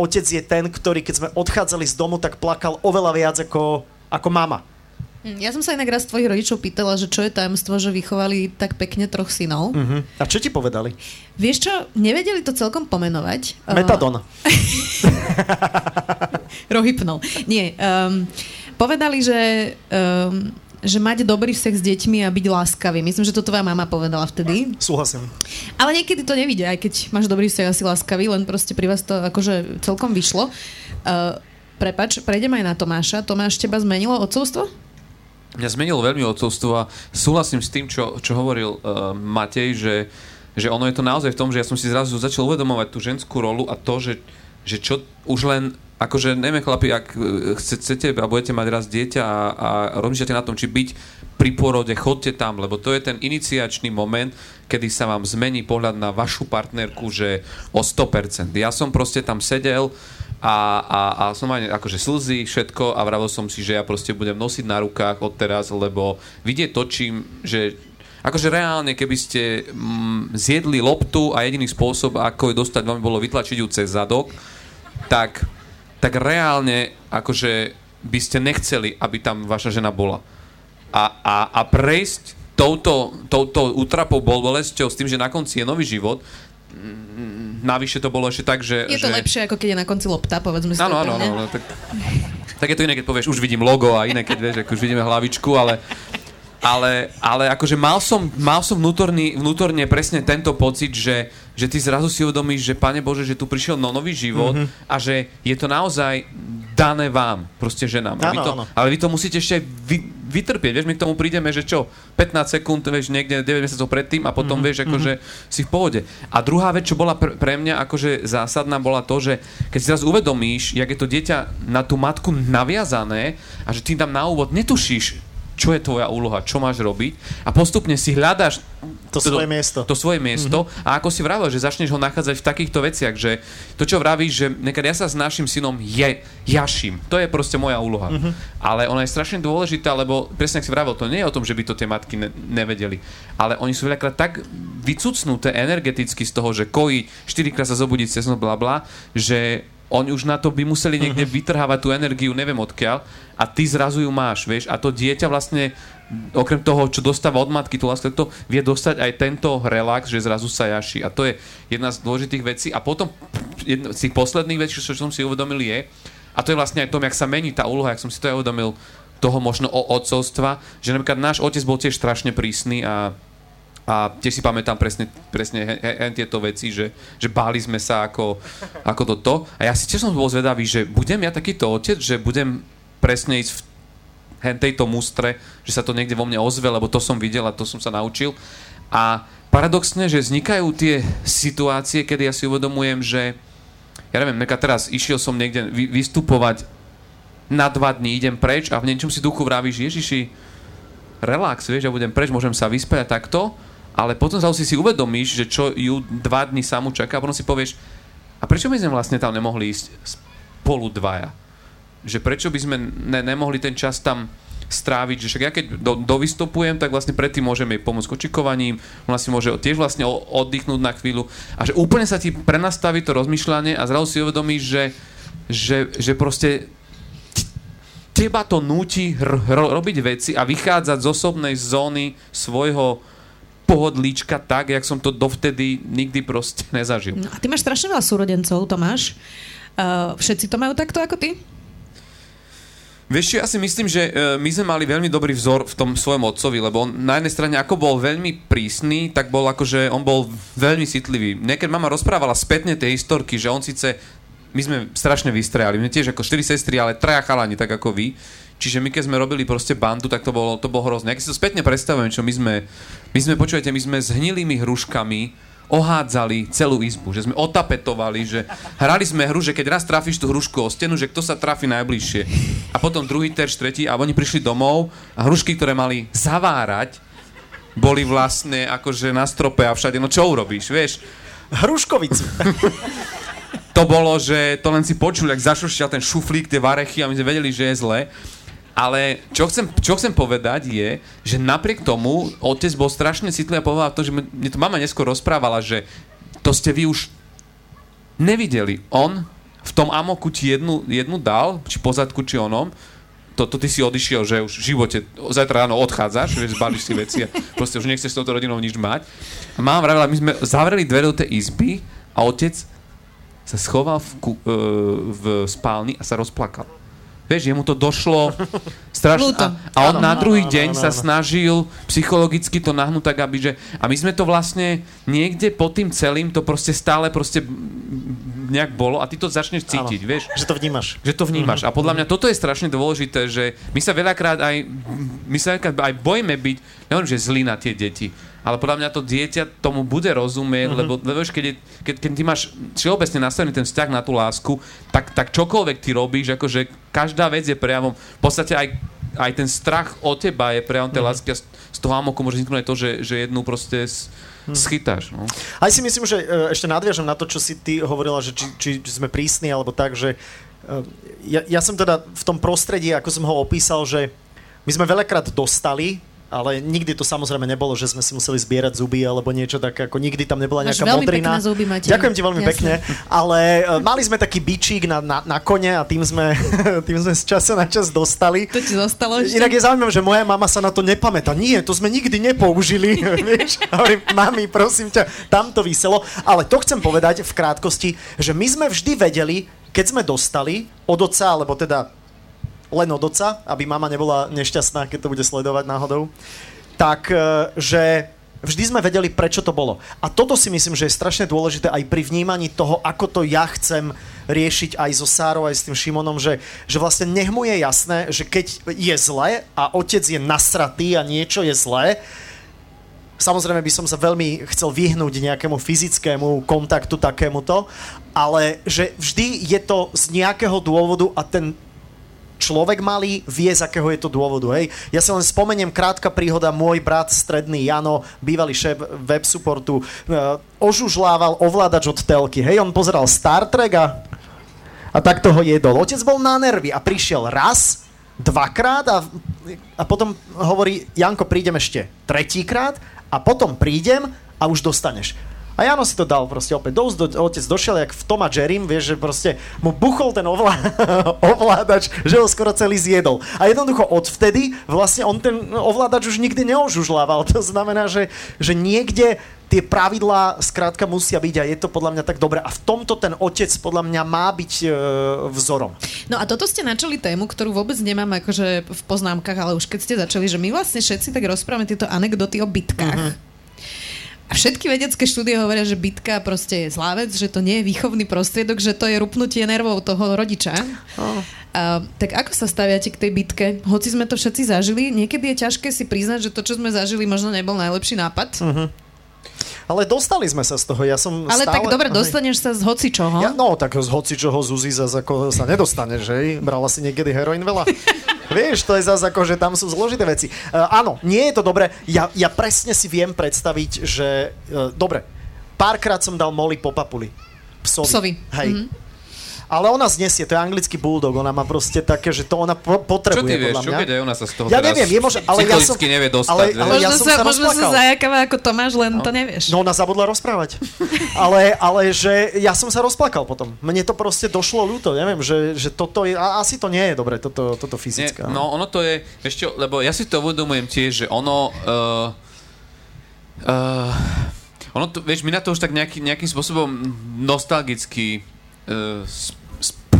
otec je ten, ktorý keď sme odchádzali z domu, tak plakal oveľa viac ako, ako mama. Hm, ja som sa inak raz tvojich rodičov pýtala, že čo je tajomstvo, že vychovali tak pekne troch synov. Uh-huh. A čo ti povedali? Vieš čo, nevedeli to celkom pomenovať. Metadon. Rohypnol. Nie. Um, povedali, že um, že mať dobrý vzťah s deťmi a byť láskavý. Myslím, že to tvoja mama povedala vtedy. Súhlasím. Ale niekedy to nevidia, aj keď máš dobrý vzťah a si láskavý, len proste pri vás to akože celkom vyšlo. Uh, prepač, prejdem aj na Tomáša. Tomáš, teba zmenilo odcovstvo? Mňa zmenilo veľmi odcovstvo a súhlasím s tým, čo, čo hovoril uh, Matej, že, že ono je to naozaj v tom, že ja som si zrazu začal uvedomovať tú ženskú rolu a to, že, že čo už len akože neviem chlapi, ak e, chcete a budete mať raz dieťa a, a rozmýšľate na tom, či byť pri pôrode, chodte tam, lebo to je ten iniciačný moment, kedy sa vám zmení pohľad na vašu partnerku, že o 100%. Ja som proste tam sedel a, a, a som aj akože slzy, všetko a vravil som si, že ja proste budem nosiť na rukách od teraz, lebo vidieť točím, že Akože reálne, keby ste mm, zjedli loptu a jediný spôsob, ako ju dostať, vám bolo vytlačiť ju cez zadok, tak tak reálne akože by ste nechceli, aby tam vaša žena bola. A, a, a prejsť touto, touto útrapou bolesťou s tým, že na konci je nový život, mm, navyše to bolo ešte tak, že... Je to že... lepšie, ako keď je na konci lopta, povedzme si Áno, áno, áno. Tak, tak je to iné, keď povieš, už vidím logo a iné, keď vieš, ako už vidíme hlavičku, ale, ale, ale akože mal som, mal som vnútorný, vnútorne presne tento pocit, že, že ty zrazu si uvedomíš, že Pane Bože, že tu prišiel no nový život mm-hmm. a že je to naozaj dané vám, proste ženám. Ano, vy to, ale vy to musíte ešte vy, vytrpieť, vieš, my k tomu prídeme, že čo, 15 sekúnd, vieš, niekde 9 mesiacov predtým a potom, mm-hmm. vieš, akože mm-hmm. si v pohode. A druhá vec, čo bola pre, pre mňa akože zásadná, bola to, že keď si zrazu uvedomíš, jak je to dieťa na tú matku naviazané a že ty tam na úvod netušíš, čo je tvoja úloha, čo máš robiť a postupne si hľadáš to, to svoje miesto. To svoje miesto mm-hmm. a ako si vravel, že začneš ho nachádzať v takýchto veciach, že to, čo vravíš, že nekad ja sa s našim synom je, jaším, to je proste moja úloha. Mm-hmm. Ale ona je strašne dôležitá, lebo presne ak si vravel, to nie je o tom, že by to tie matky ne- nevedeli, ale oni sú veľakrát tak vycucnuté energeticky z toho, že kojí, štyrikrát sa zobudiť cez bla bla, že oni už na to by museli niekde mhm. vytrhávať tú energiu, neviem odkiaľ, a ty zrazu ju máš, vieš, a to dieťa vlastne, okrem toho, čo dostáva od matky, to vlastne to vie dostať aj tento relax, že zrazu sa jaší. A to je jedna z dôležitých vecí. A potom jedna z tých posledných vecí, čo som si uvedomil je, a to je vlastne aj tom, jak sa mení tá úloha, jak som si to aj uvedomil, toho možno o otcovstva, že napríklad náš otec bol tiež strašne prísny a a tiež si pamätám presne, presne he, he, he, tieto veci, že, že báli sme sa ako, ako toto. A ja si tiež som bol zvedavý, že budem ja takýto otec, že budem presne ísť v tejto mustre, že sa to niekde vo mne ozve, lebo to som videl a to som sa naučil. A paradoxne, že vznikajú tie situácie, kedy ja si uvedomujem, že ja neviem, neka teraz išiel som niekde vystupovať na dva dní, idem preč a v niečom si duchu vravíš, Ježiši, relax, vieš, ja budem preč, môžem sa vyspať a takto ale potom sa si uvedomíš, že čo ju dva dny samu čaká a potom si povieš, a prečo by sme vlastne tam nemohli ísť spolu dvaja? Že prečo by sme ne, nemohli ten čas tam stráviť, že však ja keď do, dovystupujem, tak vlastne predtým môžeme jej pomôcť kočikovaním, ona si môže tiež vlastne oddychnúť na chvíľu a že úplne sa ti prenastaví to rozmýšľanie a zrazu si uvedomíš, že, že, že proste teba to núti r- r- robiť veci a vychádzať z osobnej zóny svojho pohodlíčka tak, jak som to dovtedy nikdy proste nezažil. No a ty máš strašne veľa súrodencov, Tomáš. Uh, všetci to majú takto ako ty? Vieš ja si myslím, že uh, my sme mali veľmi dobrý vzor v tom svojom otcovi, lebo on na jednej strane ako bol veľmi prísny, tak bol akože, on bol veľmi citlivý. Niekedy mama rozprávala spätne tie historky, že on síce, my sme strašne vystrajali, my tiež ako štyri sestry, ale traja chalani, tak ako vy. Čiže my keď sme robili proste bandu, tak to bolo, to bolo hrozné. Ak si to spätne predstavujem, čo my sme, my sme, počujete, my sme s hnilými hruškami ohádzali celú izbu, že sme otapetovali, že hrali sme hru, že keď raz trafíš tú hrušku o stenu, že kto sa trafi najbližšie. A potom druhý, terč, tretí a oni prišli domov a hrušky, ktoré mali zavárať, boli vlastne akože na strope a všade. No čo urobíš, vieš? Hruškovicu. to bolo, že to len si počul, ak zašušťal ten šuflík, tie varechy a my sme vedeli, že je zle. Ale čo chcem, čo chcem povedať je, že napriek tomu otec bol strašne citlivý a povedal to, že mne to mama neskôr rozprávala, že to ste vy už nevideli. On v tom amoku ti jednu, jednu dal, či pozadku, či onom, to, to ty si odišiel, že už v živote, zajtra ráno odchádzaš, že zbalíš si veci a proste už nechceš s touto rodinou nič mať. A mama vravila, my sme zavreli dvere do tej izby a otec sa schoval v, ku, e, v spálni a sa rozplakal. Vieš, jemu to došlo strašne. A, a on na druhý deň sa snažil psychologicky to nahnúť tak, aby že... A my sme to vlastne niekde pod tým celým, to proste stále proste nejak bolo a ty to začneš cítiť, vieš? Že to vnímaš. Že to vnímaš. Mm-hmm. A podľa mňa toto je strašne dôležité, že my sa veľakrát aj, my sa veľakrát aj bojíme byť, neviem, že zlí na tie deti, ale podľa mňa to dieťa tomu bude rozumieť, mm-hmm. lebo, lebo keď, je, keď, keď ty máš všeobecne nastavený ten vzťah na tú lásku, tak, tak čokoľvek ty robíš, akože každá vec je prejavom, v podstate aj, aj ten strach o teba je prejavom tej mm-hmm. lásky a z, z toho amoku môže vzniknúť to, že, že jednu proste s, hmm. schytáš. No. Aj si myslím, že e, ešte nadviažem na to, čo si ty hovorila, že či, či sme prísni alebo tak, že e, ja, ja som teda v tom prostredí, ako som ho opísal, že my sme veľakrát dostali ale nikdy to samozrejme nebolo, že sme si museli zbierať zuby alebo niečo tak, ako nikdy tam nebola nejaká veľmi modrina. zuby máte. Ďakujem ti veľmi Jasne. pekne, ale uh, mali sme taký bičík na, na, na kone a tým sme, tým sme z času na čas dostali. To ti zostalo ešte? Inak je zaujímavé, že moja mama sa na to nepamätá. Nie, to sme nikdy nepoužili. vieš? Hovorím, mami, prosím ťa, tam to vyselo. Ale to chcem povedať v krátkosti, že my sme vždy vedeli, keď sme dostali od oca, alebo teda len od oca, aby mama nebola nešťastná, keď to bude sledovať náhodou, tak e, že vždy sme vedeli, prečo to bolo. A toto si myslím, že je strašne dôležité aj pri vnímaní toho, ako to ja chcem riešiť aj so Sárou, aj s tým Šimonom, že, že vlastne nech mu je jasné, že keď je zle a otec je nasratý a niečo je zlé, Samozrejme by som sa veľmi chcel vyhnúť nejakému fyzickému kontaktu takémuto, ale že vždy je to z nejakého dôvodu a ten človek malý vie, z akého je to dôvodu. Hej. Ja si len spomeniem krátka príhoda, môj brat stredný Jano, bývalý šéf web supportu, uh, ožužlával ovládač od telky. Hej, on pozeral Star Trek a, a tak toho jedol. Otec bol na nervy a prišiel raz, dvakrát a, a potom hovorí, Janko, prídem ešte tretíkrát a potom prídem a už dostaneš. A Jano si to dal proste opäť. Do, do, otec došiel, jak v Toma Jerrym, vieš, že proste mu buchol ten ovlá, ovládač, že ho skoro celý zjedol. A jednoducho odvtedy vlastne on ten ovládač už nikdy neožužlával. To znamená, že, že niekde tie pravidlá skrátka musia byť a je to podľa mňa tak dobre. A v tomto ten otec podľa mňa má byť e, vzorom. No a toto ste načali tému, ktorú vôbec nemám akože v poznámkach, ale už keď ste začali, že my vlastne všetci tak rozprávame tieto anekdoty o bitkách. Uh-huh A všetky vedecké štúdie hovoria, že bitka proste je zlá vec, že to nie je výchovný prostriedok, že to je rupnutie nervov toho rodiča. Oh. Uh, tak ako sa staviate k tej bitke? Hoci sme to všetci zažili, niekedy je ťažké si priznať, že to, čo sme zažili, možno nebol najlepší nápad. Uh-huh. Ale dostali sme sa z toho. Ja som Ale stále... tak dobre, dostaneš sa z hoci čoho. Ja, no, tak z hoci čoho Zuzi zase ako sa nedostane, že? Brala si niekedy heroin veľa? Vieš, to je zase ako, že tam sú zložité veci. Uh, áno, nie je to dobré. Ja, ja presne si viem predstaviť, že... Uh, dobre, párkrát som dal moli po papuli. Psovi. Psovi. Hej. Mm-hmm. Ale ona znesie, to je anglický bulldog, ona má proste také, že to ona po- potrebuje. Čo ty vieš, podľa čo keď aj ona sa z toho Ja teraz neviem, je možno, ale ja som, nevie dostať, ale, ale Možno ja som sa, sa, možno sa zajakáva ako Tomáš, len no. to nevieš. No ona zabudla rozprávať. ale, ale že ja som sa rozplakal potom. Mne to proste došlo ľúto, neviem, že, že toto je, a asi to nie je dobre, toto, toto fyzické. Nie, no ono to je, ešte, lebo ja si to uvedomujem tiež, že ono... Uh, uh, ono to, vieš, my na to už tak nejaký, nejakým spôsobom nostalgicky uh,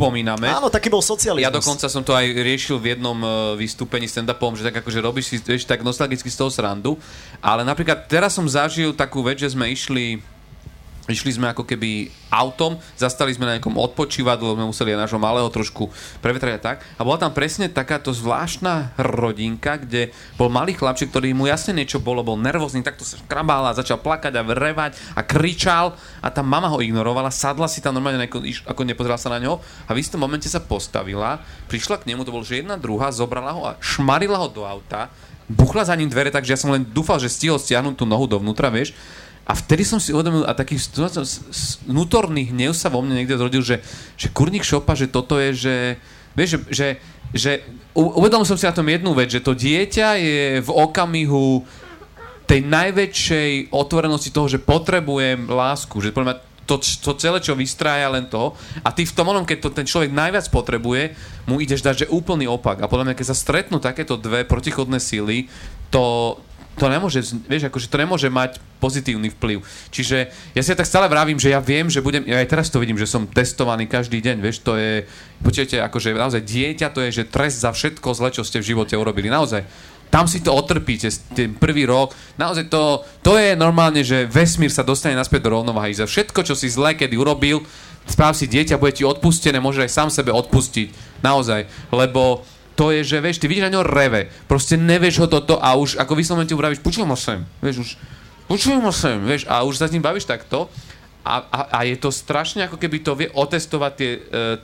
spomíname. Áno, taký bol socializmus. Ja dokonca som to aj riešil v jednom uh, vystúpení stand-upom, že tak akože robíš si vieš, tak nostalgicky z toho srandu. Ale napríklad teraz som zažil takú vec, že sme išli Išli sme ako keby autom, zastali sme na nejakom odpočívadle, sme museli aj nášho malého trošku prevetrať a tak. A bola tam presne takáto zvláštna rodinka, kde bol malý chlapček, ktorý mu jasne niečo bolo, bol nervózny, takto sa škrabal a začal plakať a vrevať a kričal a tá mama ho ignorovala, sadla si tam normálne, ako, ako nepozerala sa na ňo a v istom momente sa postavila, prišla k nemu, to bolo že jedna druhá, zobrala ho a šmarila ho do auta, buchla za ním dvere, takže ja som len dúfal, že stihol stiahnuť tú nohu dovnútra, vieš. A vtedy som si uvedomil, a taký vnútorný hnev sa vo mne niekde zrodil, že, že kurník šopa, že toto je, že, vieš, že, že, že uvedomil som si na tom jednu vec, že to dieťa je v okamihu tej najväčšej otvorenosti toho, že potrebujem lásku, že podľa mňa to, to celé, čo vystrája len to. A ty v tom onom, keď to ten človek najviac potrebuje, mu ideš dať, že úplný opak. A podľa mňa, keď sa stretnú takéto dve protichodné síly, to, to nemôže, vieš, akože to nemôže mať pozitívny vplyv. Čiže ja si ja tak stále vravím, že ja viem, že budem, ja aj teraz to vidím, že som testovaný každý deň, vieš, to je, počujete, akože naozaj dieťa, to je, že trest za všetko zle, čo ste v živote urobili, naozaj. Tam si to otrpíte, ten prvý rok, naozaj to, to je normálne, že vesmír sa dostane naspäť do rovnováhy. Za všetko, čo si zle kedy urobil, správ si dieťa, bude ti odpustené, môže aj sám sebe odpustiť. Naozaj. Lebo to je, že vieš, ty vidíš na ňo reve, proste nevieš ho toto a už ako vyslovene ti uravíš, počujem ma sem, vieš, už, počujem ma sem, vieš, a už sa s ním bavíš takto a, a, a je to strašne ako keby to vie otestovať tie uh,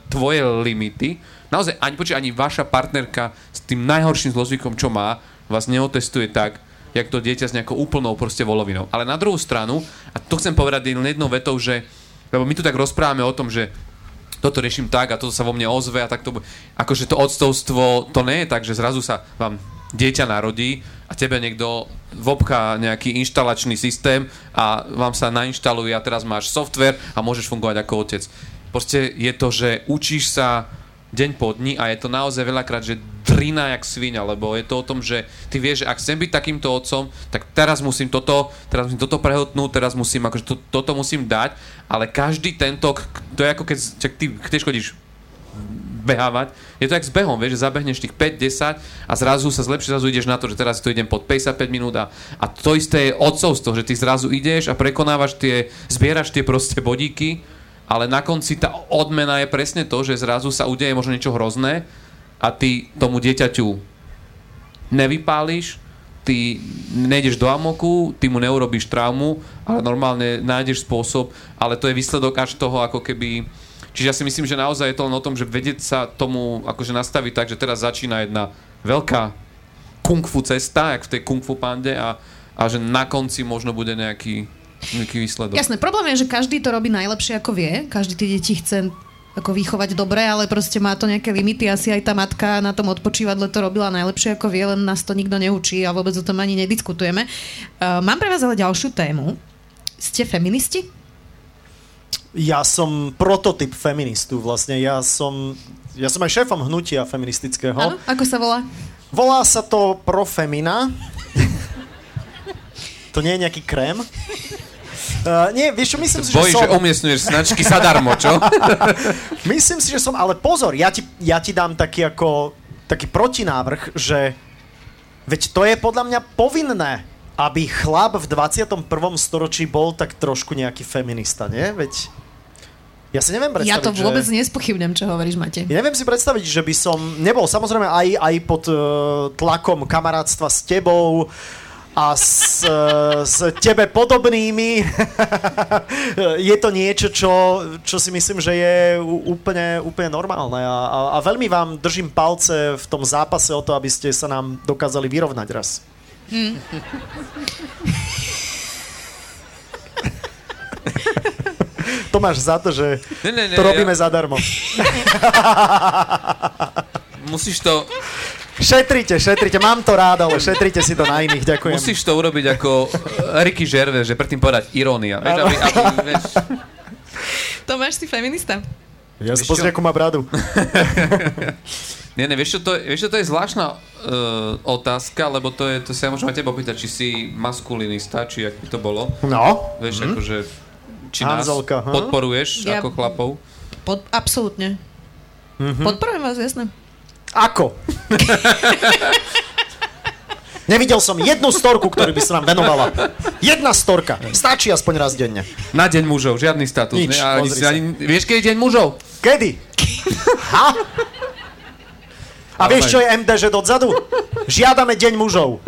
tvoje limity. Naozaj, ani, počuj, ani vaša partnerka s tým najhorším zlozvykom, čo má, vás neotestuje tak, jak to dieťa s nejakou úplnou proste volovinou. Ale na druhú stranu, a to chcem povedať jednou vetou, že lebo my tu tak rozprávame o tom, že toto riešim tak a toto sa vo mne ozve a tak to... Akože to odcovstvo, to nie je tak, že zrazu sa vám dieťa narodí a tebe niekto vobká nejaký inštalačný systém a vám sa nainštaluje a teraz máš software a môžeš fungovať ako otec. Proste je to, že učíš sa deň po dni a je to naozaj veľakrát, že drina jak svinia, lebo je to o tom, že ty vieš, že ak chcem byť takýmto otcom, tak teraz musím toto, teraz musím toto prehotnúť, teraz musím, akože to, toto musím dať, ale každý tento, to je ako keď, čak ty chceš chodíš behávať, je to jak s behom, vieš, že zabehneš tých 5-10 a zrazu sa zlepšie, zrazu ideš na to, že teraz to idem pod 55 minút a, a to isté je otcovstvo, že ty zrazu ideš a prekonávaš tie, zbieraš tie proste bodíky ale na konci tá odmena je presne to, že zrazu sa udeje možno niečo hrozné a ty tomu dieťaťu nevypáliš, ty nejdeš do amoku, ty mu neurobíš traumu, ale normálne nájdeš spôsob, ale to je výsledok až toho ako keby... Čiže ja si myslím, že naozaj je to len o tom, že vedieť sa tomu akože nastaviť tak, že teraz začína jedna veľká kung fu cesta, jak v tej kung fu pande a, a že na konci možno bude nejaký nejaký výsledok. Jasné, problém je, že každý to robí najlepšie ako vie, každý tie deti chce ako vychovať dobre, ale proste má to nejaké limity. Asi aj tá matka na tom odpočívadle to robila najlepšie ako vie, len nás to nikto neučí a vôbec o tom ani nediskutujeme. Uh, mám pre vás ale ďalšiu tému. Ste feministi? Ja som prototyp feministu vlastne. Ja som, ja som aj šéfom hnutia feministického. Áno, ako sa volá? Volá sa to Profemina. To nie je nejaký krém. Uh, nie, vieš čo, myslím si, Bojí, že som... že umiestňuješ značky zadarmo, čo? myslím si, že som, ale pozor, ja ti, ja ti dám taký ako, taký protinávrh, že veď to je podľa mňa povinné aby chlap v 21. storočí bol tak trošku nejaký feminista, nie? Veď ja si neviem predstaviť, Ja to vôbec že... nespochybnem, čo hovoríš, Matej. Ja neviem si predstaviť, že by som nebol samozrejme aj, aj pod uh, tlakom kamarátstva s tebou a s, uh, s tebe podobnými. je to niečo, čo, čo si myslím, že je úplne, úplne normálne a, a, a veľmi vám držím palce v tom zápase o to, aby ste sa nám dokázali vyrovnať raz. Hmm. to máš za to, že ne, ne, ne, to robíme ja... zadarmo. Musíš to... Šetrite, šetrite, mám to rád, ale šetrite si to na iných, ďakujem. Musíš to urobiť ako Ricky Gervais, že predtým povedať irónia. Vieš, aby, aby, vieš... Tomáš, si feminista? Ja si pozri, ako má bradu. Nie, ne, vieš čo, to, vieš čo, to je zvláštna uh, otázka, lebo to, je, to sa ja môžem aj teba opýtať, či si maskulinista, či ak by to bolo. No. Vieš, mm. akože, či Hanzelka, nás podporuješ ja, ako chlapov? Pod, absolútne. Mm-hmm. Podporujem vás, jasné. Ako? Nevidel som jednu storku, ktorú by sa nám venovala. Jedna storka. Stačí aspoň raz denne. Na deň mužov, žiadny status. Nič, ne? Ani, ani, vieš, kedy je deň mužov? Kedy? Ha? A ale vieš, čo je MDŽ odzadu? Žiadame deň mužov.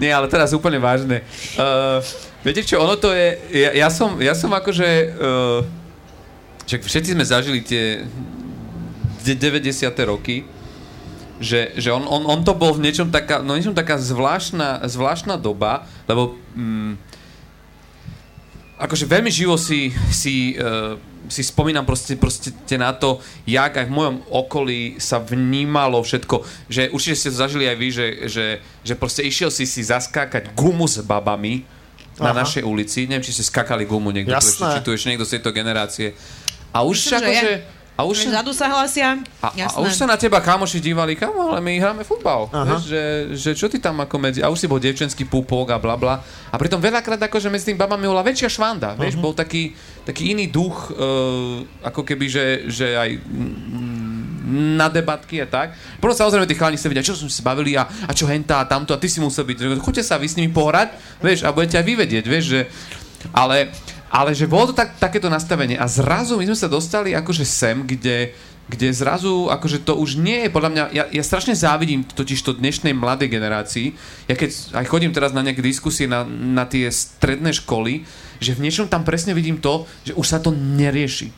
Nie, ale teraz úplne vážne. Uh, viete čo, ono to je... Ja, ja, som, ja som akože... Uh, však všetci sme zažili tie 90. roky, že, že on, on, on to bol v niečom taká, no niečom taká zvláštna, zvláštna doba, lebo mm, akože veľmi živo si, si uh, si spomínam proste, proste na to, jak aj v mojom okolí sa vnímalo všetko, že určite ste to zažili aj vy, že, že, že proste išiel si si zaskákať gumu s babami na Aha. našej ulici. Neviem, či ste skakali gumu niekto, tu ešte, či tu ešte niekto z tejto generácie. A už akože... A už, Zadu sa hlasia. A, a už sa na teba kamoši dívali, kamo, ale my hráme futbal. Vieš, že, že, čo ty tam ako medzi... A už si bol devčenský púpok a bla bla. A pritom veľakrát akože medzi tým babami bola väčšia švanda. Uh-huh. Vieš, bol taký, taký iný duch, uh, ako keby, že, že aj na debatky a tak. Potom samozrejme tí chalani sa vidia, čo sme sa bavili a, a čo hentá a tamto a ty si musel byť. Choďte sa vy s nimi pohrať, vieš, a budete aj vyvedieť, vieš, že... Ale ale že bolo to tak, takéto nastavenie a zrazu my sme sa dostali akože sem, kde, kde zrazu, akože to už nie je, podľa mňa, ja, ja strašne závidím totiž to dnešnej mladej generácii, ja keď aj chodím teraz na nejaké diskusie na, na tie stredné školy, že v niečom tam presne vidím to, že už sa to nerieši.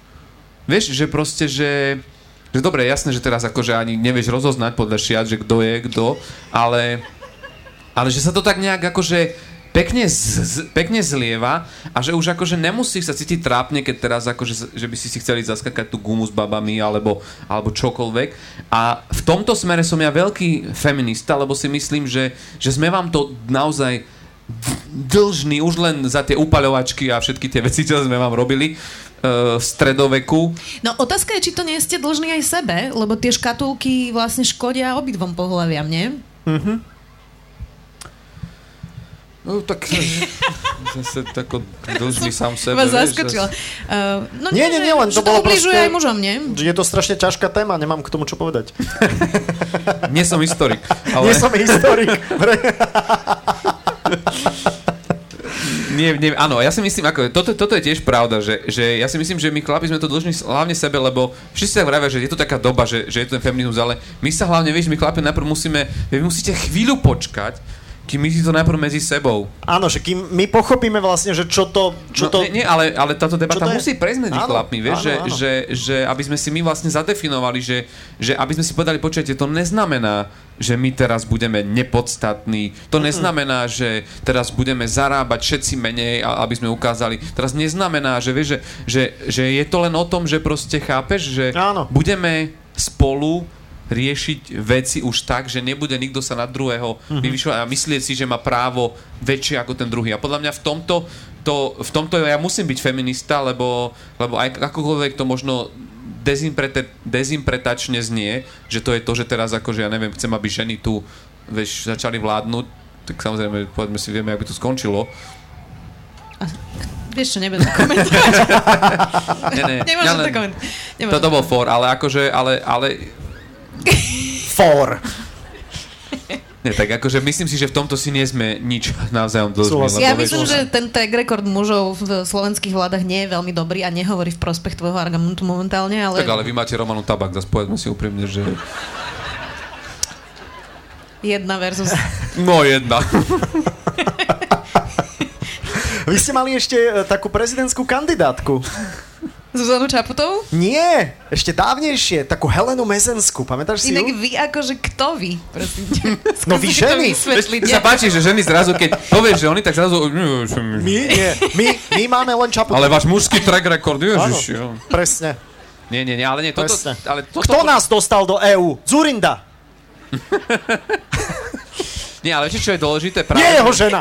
Vieš, že proste, že, že dobre, jasné, že teraz akože ani nevieš rozoznať podľa šiat, že kto je kto, ale, ale že sa to tak nejak akože pekne, z, pekne zlieva a že už akože nemusíš sa cítiť trápne, keď teraz akože, že by si si chceli zaskakať tú gumu s babami alebo, alebo čokoľvek. A v tomto smere som ja veľký feminista, lebo si myslím, že, že sme vám to naozaj dlžní už len za tie upaľovačky a všetky tie veci, čo sme vám robili v stredoveku. No otázka je, či to nie ste dlžní aj sebe, lebo tie škatulky vlastne škodia obidvom pohľaviam, nie? Mhm. No tak zase tako dlžný sám sebe. Vás zaskočila. Uh, no nie, nie, nie, len to bolo proste... aj mužom, nie? Je to strašne ťažká téma, nemám k tomu čo povedať. nie som historik. Ale... Nie som historik. nie, nie, áno, ja si myslím, ako, toto, toto je tiež pravda, že, že ja si myslím, že my chlapi sme to dlžní hlavne sebe, lebo všetci sa vravia, že je to taká doba, že, že je to ten feminizmus, ale my sa hlavne, vieš, my chlapi najprv musíme, vy musíte chvíľu počkať, kým my si to najprv medzi sebou. Áno, že kým my pochopíme vlastne, že čo to... Čo no, to... Nie, nie, ale, ale táto debata musí prejsť medzi áno, chlapmi, vieš, áno, že, áno. Že, že aby sme si my vlastne zadefinovali, že, že aby sme si povedali, počujete, to neznamená, že my teraz budeme nepodstatní. To mm-hmm. neznamená, že teraz budeme zarábať všetci menej, aby sme ukázali. Teraz neznamená, že, vieš, že, že, že je to len o tom, že proste chápeš, že áno. budeme spolu riešiť veci už tak, že nebude nikto sa na druhého mm-hmm. vyvyšovať a myslieť si, že má právo väčšie ako ten druhý. A podľa mňa v tomto, to, v tomto ja musím byť feminista, lebo, lebo aj akokoľvek to možno dezimpretačne znie, že to je to, že teraz akože ja neviem, chcem, aby ženy tu vieš, začali vládnuť, tak samozrejme, povedzme si, vieme, ako by to skončilo. A, vieš čo, nebudem komentovať. ne, ne, Nemôžem ja to komentovať. Toto bol for, ale akože, ale, ale For. Nie, tak akože myslím si, že v tomto si nie sme nič navzájom dlžní. Ja myslím, že ten track record mužov v slovenských vládach nie je veľmi dobrý a nehovorí v prospech tvojho argumentu momentálne, ale, Tak ale vy máte Romanu Tabak, zase povedzme si úprimne, že... jedna versus... No jedna. Vy ste mali ešte e, takú prezidentskú kandidátku. Zuzanu Čaputovú? Nie, ešte dávnejšie, takú Helenu Mezenskú, pamätáš si Inak ju? vy akože kto vy? Prosím ťa. No vy ženy. sa páči, že ženy zrazu, keď povieš, že oni, tak zrazu... My, nie, my, my máme len Čaputovú. Ale váš mužský track record, ježiš, jo. Presne, Nie, nie, nie, ale nie, toto... presne. Ale toto Kto nás dostal do EÚ? Zurinda. Nie, ale viete, čo je dôležité? Práve, Nie jeho žena.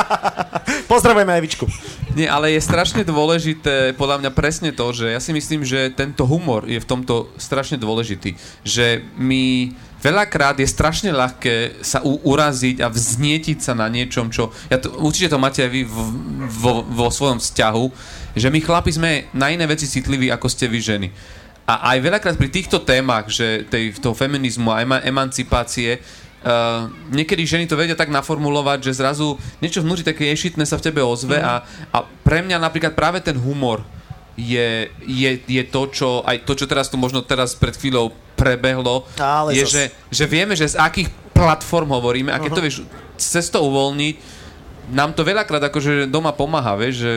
Pozdravujeme Evičku. Nie, ale je strašne dôležité, podľa mňa presne to, že ja si myslím, že tento humor je v tomto strašne dôležitý. Že my veľakrát je strašne ľahké sa u- uraziť a vznietiť sa na niečom, čo... Ja to, určite to máte aj vy v, vo, vo svojom vzťahu, že my chlapi sme na iné veci citliví, ako ste vy ženy. A aj veľakrát pri týchto témach, že tej, toho feminizmu a ema, emancipácie, Uh, niekedy ženy to vedia tak naformulovať, že zrazu niečo vnútri také ješitné sa v tebe ozve Mhm. a, a pre mňa napríklad práve ten humor je, je, je to, čo aj to, čo teraz tu možno teraz pred chvíľou prebehlo, Ale je, zas- že, že vieme, že z akých platform hovoríme a keď Mhm. to vieš cez to uvoľniť, nám to veľakrát akože doma pomáha, vieš, že,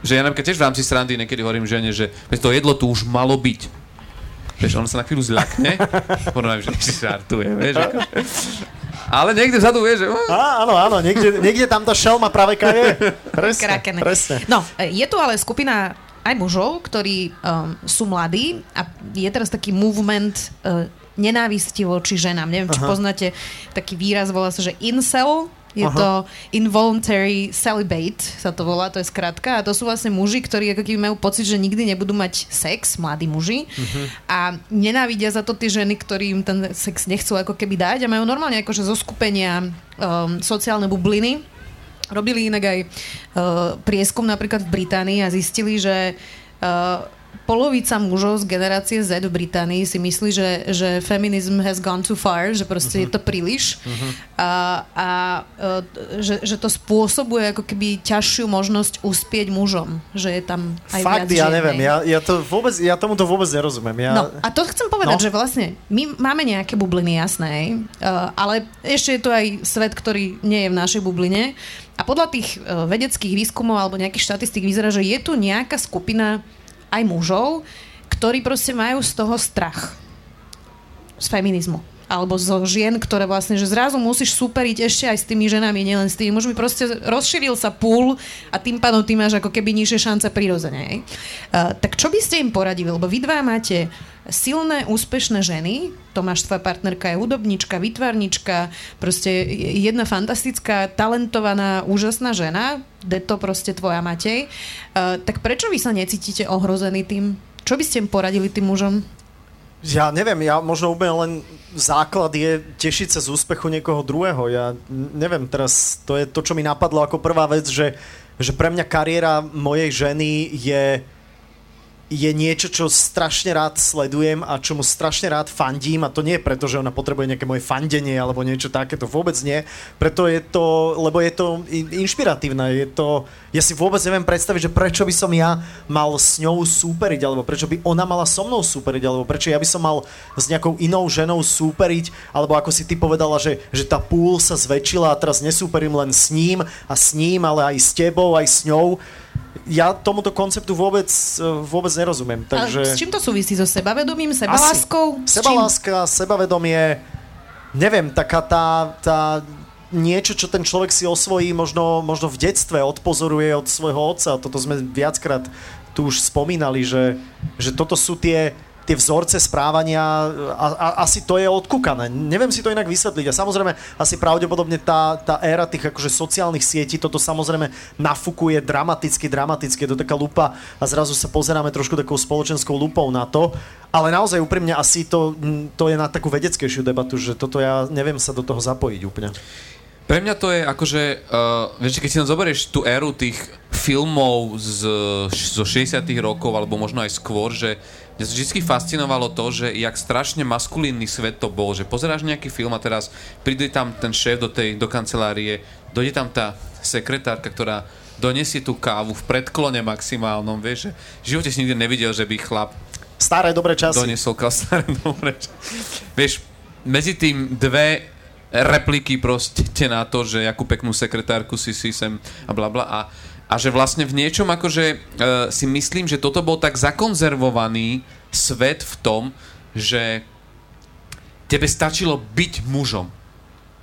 že ja napríklad tiež v rámci srandy niekedy hovorím žene, že to jedlo tu už malo byť. Vieš, ona sa na chvíľu zľakne, potom že si žartuje, vieš. Ako. Ale niekde vzadu vieš, že... "Hm, Á, áno, áno, niekde, niekde tam tá šelma praveka je. Presne, Krakené. presne. No, je tu ale skupina aj mužov, ktorí um, sú mladí a je teraz taký movement uh, nenávisti voči ženám. Neviem, či Aha. poznáte taký výraz, volá sa, že incel. Je Aha. to involuntary celibate, sa to volá, to je skratka. A to sú vlastne muži, ktorí ako keby majú pocit, že nikdy nebudú mať sex, mladí muži. A nenávidia za to tie ženy, ktorým ten sex nechcú ako keby dať a majú normálne akože zo skupenia um, sociálne bubliny, Robili inak aj uh, prieskum napríklad v Británii a zistili, že uh, polovica mužov z generácie Z v Británii si myslí, že, že feminism has gone too far, že proste uh-huh. je to príliš uh-huh. a, a uh, že, že to spôsobuje ako keby ťažšiu možnosť uspieť mužom, že je tam aj Fakt, viac ja žien, neviem, ja, ja, to vôbec, ja tomuto vôbec nerozumiem. Ja... No a to chcem povedať, No. že vlastne my máme nejaké bubliny, jasné, uh, ale ešte je tu aj svet, ktorý nie je v našej bubline. A podľa tých uh, vedeckých výskumov alebo nejakých štatistík vyzerá, že je tu nejaká skupina aj mužov, ktorí proste majú z toho strach. Z feminizmu. Alebo zo žien, ktoré vlastne, že zrazu musíš superiť ešte aj s tými ženami, nielen s tými mužmi. Proste rozšíril sa púl a tým pádom ty máš ako keby nižšie šance prirodzene. Uh, tak čo by ste im poradili? Lebo vy dva máte silné, úspešné ženy. Tomáš, tvoja partnerka je hudobnička, vytvarnička, proste jedna fantastická, talentovaná, úžasná žena. Deto proste tvoja Matej. Uh, tak prečo vy sa necítite ohrození tým? Čo by ste im poradili tým mužom? Ja neviem, ja možno úplne len základ je tešiť sa z úspechu niekoho druhého. Ja neviem, teraz to je to, čo mi napadlo ako prvá vec, že, že pre mňa kariéra mojej ženy je je niečo, čo strašne rád sledujem a čomu strašne rád fandím a to nie je preto, že ona potrebuje nejaké moje fandenie alebo niečo také, to vôbec nie. Preto je to, lebo je to in- inšpiratívne, je to, ja si vôbec neviem predstaviť, že prečo by som ja mal s ňou súperiť, alebo prečo by ona mala so mnou súperiť, alebo prečo ja by som mal s nejakou inou ženou súperiť, alebo ako si ty povedala, že, že tá púl sa zväčšila a teraz nesúperím len s ním a s ním, ale aj s tebou, aj s ňou ja tomuto konceptu vôbec, eh, vôbec nerozumiem. Takže... A s čím to súvisí? So sebavedomím, sebaláskou? Čím? Sebaláska, sebavedomie, neviem, taká tá, tá niečo, čo ten človek si osvojí možno, možno v detstve, odpozoruje od svojho otca. Toto sme viackrát tu už spomínali, že, že toto sú tie, tie vzorce správania a, a asi to je odkúkané. Neviem si to inak vysvetliť. A samozrejme, asi pravdepodobne tá, tá éra tých akože sociálnych sietí toto samozrejme nafukuje dramaticky, dramaticky. Je to taká lupa a zrazu sa pozeráme trošku takou spoločenskou lupou na to. Ale naozaj úprimne asi to, to je na takú vedeckejšiu debatu, že toto ja neviem sa do toho zapojiť úplne. Pre mňa to je akože, uh, vieš, keď si len zoberieš tú éru tých filmov z, zo 60 rokov, alebo možno aj skôr, že Mňa vždy fascinovalo to, že jak strašne maskulínny svet to bol, že pozeráš nejaký film a teraz príde tam ten šéf do tej do kancelárie, dojde tam tá sekretárka, ktorá donesie tú kávu v predklone maximálnom, vieš, že v živote si nikdy nevidel, že by chlap Staré dobré časy. Doniesol staré dobré časy. Vieš, medzi tým dve repliky proste na to, že akú peknú sekretárku si si sem a bla bla a, a že vlastne v niečom akože uh, si myslím, že toto bol tak zakonzervovaný svet v tom, že tebe stačilo byť mužom.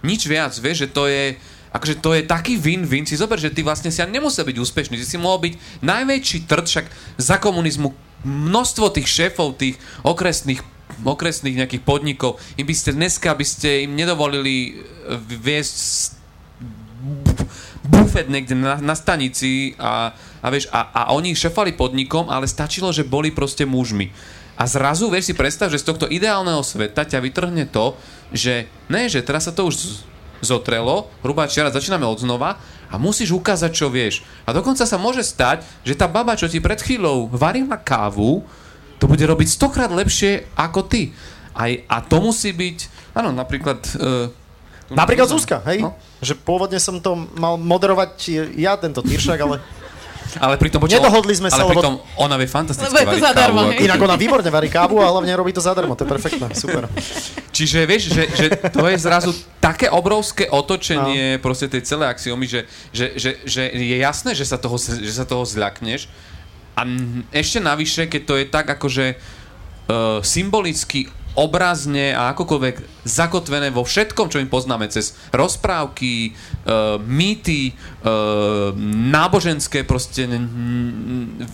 Nič viac, vieš, že to je akože to je taký win-win. Si zober, že ty vlastne si ani nemusel byť úspešný. Ty si mohol byť najväčší trd, však za komunizmu množstvo tých šéfov, tých okresných okresných nejakých podnikov, im by ste dneska by ste im nedovolili e, viesť bufet niekde na, na stanici a, a, vieš, a, a oni šefali podnikom, ale stačilo, že boli proste mužmi. A zrazu, vieš si predstav, že z tohto ideálneho sveta ťa vytrhne to, že ne, že teraz sa to už zotrelo, hrubá čiara, začíname od znova a musíš ukázať, čo vieš. A dokonca sa môže stať, že tá baba, čo ti pred chvíľou varila kávu, to bude robiť stokrát lepšie ako ty. Aj, a to musí byť, áno, napríklad... Uh, napríklad Zuzka, hej? No? Že pôvodne som to mal moderovať ja, tento Tyršak, ale... Ale pritom, počal, Nedohodli sme ale sa, pritom lebo... ona vie fantasticky variť zadarmo, kávu. Inak ona výborne varí kávu a hlavne robí to zadarmo, to je perfektné, super. Čiže vieš, že, že to je zrazu také obrovské otočenie no. proste tej celej axiomy, že, že, že, že je jasné, že sa toho, že sa toho zľakneš, a ešte navyše, keď to je tak akože uh, symbolicky obrazne a akokoľvek zakotvené vo všetkom, čo im poznáme cez rozprávky, uh, mýty, uh, náboženské proste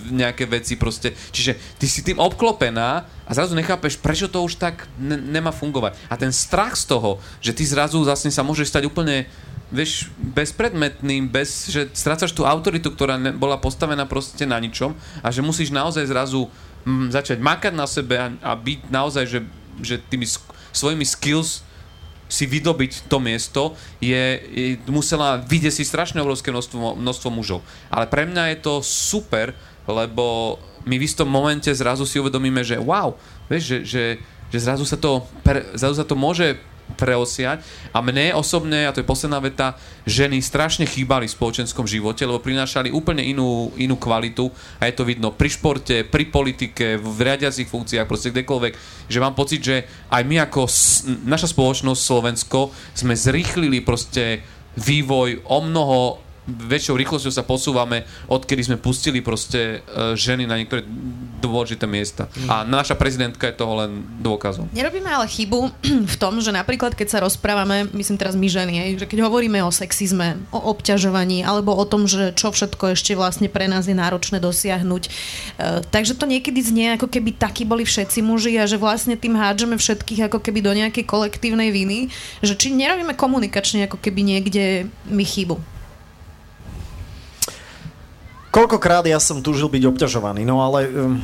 nejaké veci proste. Čiže ty si tým obklopená a zrazu nechápeš, prečo to už tak ne- nemá fungovať. A ten strach z toho, že ty zrazu vlastne sa môžeš stať úplne vieš, bezpredmetným, bez, že strácaš tú autoritu, ktorá bola postavená proste na ničom a že musíš naozaj zrazu začať makať na sebe a, a byť naozaj, že, že tými sk- svojimi skills si vydobiť to miesto, je, je musela vidieť si strašne obrovské množstvo, množstvo mužov. Ale pre mňa je to super, lebo my v istom momente zrazu si uvedomíme, že wow, vieš, že, že, že zrazu, sa to, zrazu sa to môže preosiať. A mne osobne, a to je posledná veta, ženy strašne chýbali v spoločenskom živote, lebo prinášali úplne inú, inú kvalitu a je to vidno pri športe, pri politike, v riadiacich funkciách, proste kdekoľvek, že mám pocit, že aj my ako naša spoločnosť Slovensko sme zrýchlili proste vývoj o mnoho väčšou rýchlosťou sa posúvame, odkedy sme pustili proste uh, ženy na niektoré dôležité miesta. Mm. A naša prezidentka je toho len dôkazom. Nerobíme ale chybu v tom, že napríklad keď sa rozprávame, myslím teraz my ženy, že keď hovoríme o sexizme, o obťažovaní alebo o tom, že čo všetko ešte vlastne pre nás je náročné dosiahnuť. Uh, takže to niekedy znie, ako keby takí boli všetci muži a že vlastne tým hádžeme všetkých ako keby do nejakej kolektívnej viny, že či nerobíme komunikačne ako keby niekde my chybu. Koľkokrát ja som túžil byť obťažovaný, no ale... Um,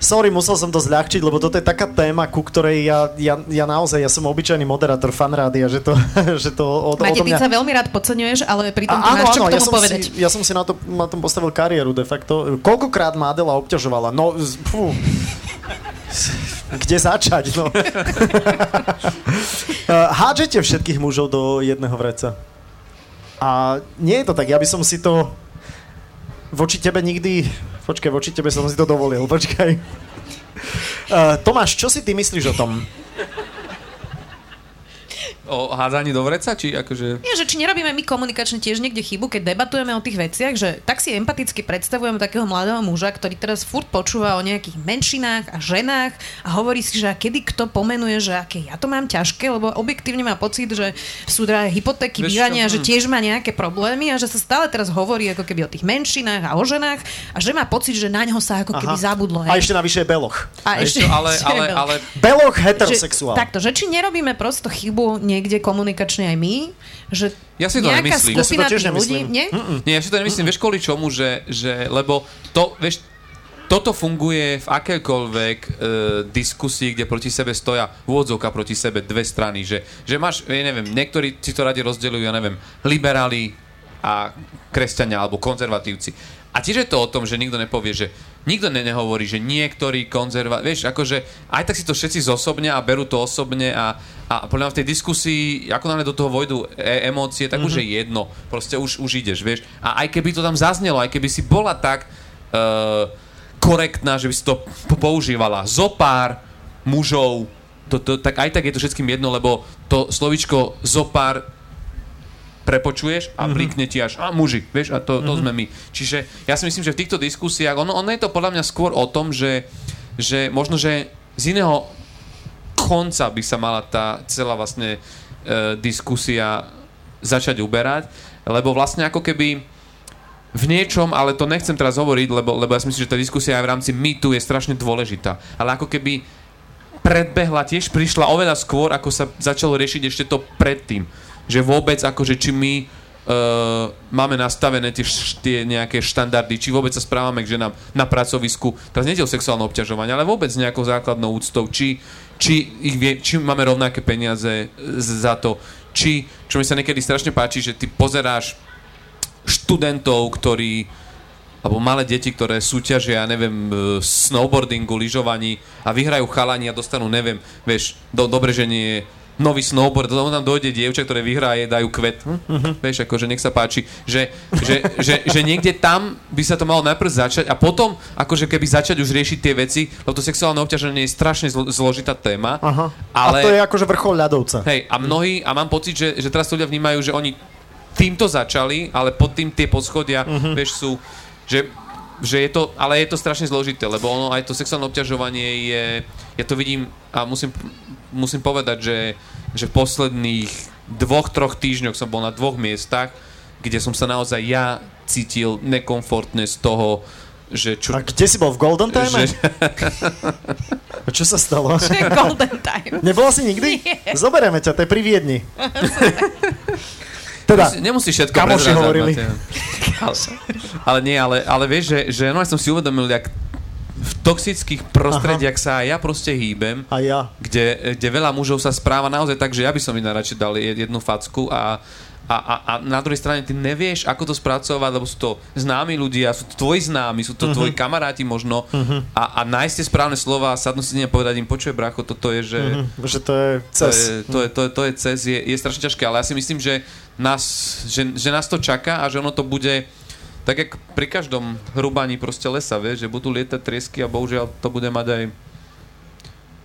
sorry, musel som to zľahčiť, lebo toto je taká téma, ku ktorej ja, ja, ja naozaj, ja som obyčajný moderátor fanrádia, že to, že to od, Máte, odo mňa... ty sa veľmi rád podceňuješ, ale pritom ty máš čo áno, k tomu ja som povedať. Si, ja som si na, to, na tom postavil kariéru de facto. Koľkokrát ma Adela obťažovala? No, fú. Kde začať? No. Hádžete všetkých mužov do jedného vreca? A nie je to tak, ja by som si to voči tebe nikdy... Počkaj, voči tebe som si to dovolil, počkaj. Uh, Tomáš, čo si ty myslíš o tom? O hádzaní do vreca, či akože... Nie, že či nerobíme my komunikačne tiež niekde chybu, keď debatujeme o tých veciach, že tak si empaticky predstavujeme takého mladého muža, ktorý teraz furt počúva o nejakých menšinách a ženách a hovorí si, že a kedy kto pomenuje, že aké ja to mám ťažké, lebo objektívne má pocit, že sú drahé hypotéky, bývania, že hm. tiež má nejaké problémy a že sa stále teraz hovorí ako keby o tých menšinách a o ženách a že má pocit, že na ňo sa ako keby Aha. zabudlo. Hej. A ešte navyše je beloch. A, a ešte, ale, ale, ale... Beloch heterosexuál. Že, takto, že či nerobíme prosto chybu nie niekde komunikačne aj my, že ja si to nemyslím. Ja si to tiež nemyslím. Ľudí, nie? nie, ja si to nemyslím, vieš kvôli čomu, že, že lebo to, vieš, toto funguje v akékoľvek e, diskusii, kde proti sebe stoja úvodzovka proti sebe dve strany, že, že máš, ja neviem, niektorí si to radi rozdeľujú, ja neviem, liberáli a kresťania alebo konzervatívci. A tiež je to o tom, že nikto nepovie, že nikto ne nehovorí, že niektorí konzerva... Vieš, akože aj tak si to všetci zosobne a berú to osobne a, a podľa mňa v tej diskusii, ako nám do toho vojdu e- emócie, tak mm-hmm. už je jedno. Proste už, už ideš, vieš. A aj keby to tam zaznelo, aj keby si bola tak uh, korektná, že by si to používala. Zopár mužov, to, to, tak aj tak je to všetkým jedno, lebo to slovičko zopár prepočuješ a mm-hmm. ti až, a muži, vieš, a to, to mm-hmm. sme my. Čiže ja si myslím, že v týchto diskusiách, ono, ono je to podľa mňa skôr o tom, že, že možno, že z iného konca by sa mala tá celá vlastne e, diskusia začať uberať, lebo vlastne ako keby v niečom, ale to nechcem teraz hovoriť, lebo, lebo ja si myslím, že tá diskusia aj v rámci MeToo je strašne dôležitá. Ale ako keby predbehla, tiež prišla oveľa skôr, ako sa začalo riešiť ešte to predtým že vôbec akože či my uh, máme nastavené tie, tie nejaké štandardy, či vôbec sa správame k ženám na pracovisku, teraz nie o sexuálne obťažovanie, ale vôbec nejakou základnou úctou, či, či, ich vie, či máme rovnaké peniaze za to, či, čo mi sa niekedy strašne páči, že ty pozeráš študentov, ktorí alebo malé deti, ktoré súťažia, ja neviem, snowboardingu, lyžovaní a vyhrajú chalani a dostanú, neviem, vieš, do, dobre, že nie nový snowboard, to tam dojde dievča, ktoré vyhraje, dajú kvet. Uh-huh. Vieš, akože nech sa páči. Že, že, že, že niekde tam by sa to malo najprv začať a potom, akože keby začať už riešiť tie veci, lebo to sexuálne obťaženie je strašne zlo, zložitá téma. Aha. Ale, a to je akože vrchol ľadovca. Hej, a mnohí, a mám pocit, že, že teraz ľudia vnímajú, že oni týmto začali, ale pod tým tie poschodia, uh-huh. vieš, sú, že že je to, ale je to strašne zložité, lebo ono aj to sexuálne obťažovanie je, ja to vidím a musím musím povedať, že, že v posledných dvoch, troch týždňoch som bol na dvoch miestach, kde som sa naozaj ja cítil nekomfortne z toho, že čo... A kde si bol? V Golden Time? Že... A čo sa stalo? Že Golden Time. Nebola si nikdy? Nie. Zoberieme ťa, to je pri Viedni. teda, nemusíš všetko kamoši hovorili. Ale, ale nie, ale, ale vieš, že, že no, ja som si uvedomil, jak v toxických prostrediach Aha. sa aj ja proste hýbem, a ja. Kde, kde veľa mužov sa správa naozaj tak, že ja by som im radšej dal jednu facku a, a, a, a na druhej strane ty nevieš, ako to spracovať, lebo sú to známi ľudia, sú to tvoji známi, sú to uh-huh. tvoji kamaráti možno uh-huh. a, a nájsť tie správne slova a sadnúť si a povedať im, počuje bracho, toto je, že... Uh-huh. Že to je cez. To je, to je, to je, to je cez, je, je strašne ťažké, ale ja si myslím, že nás, že, že nás to čaká a že ono to bude tak jak pri každom hrubáni proste lesa, vieš, že budú lietať triesky a bohužiaľ to bude mať aj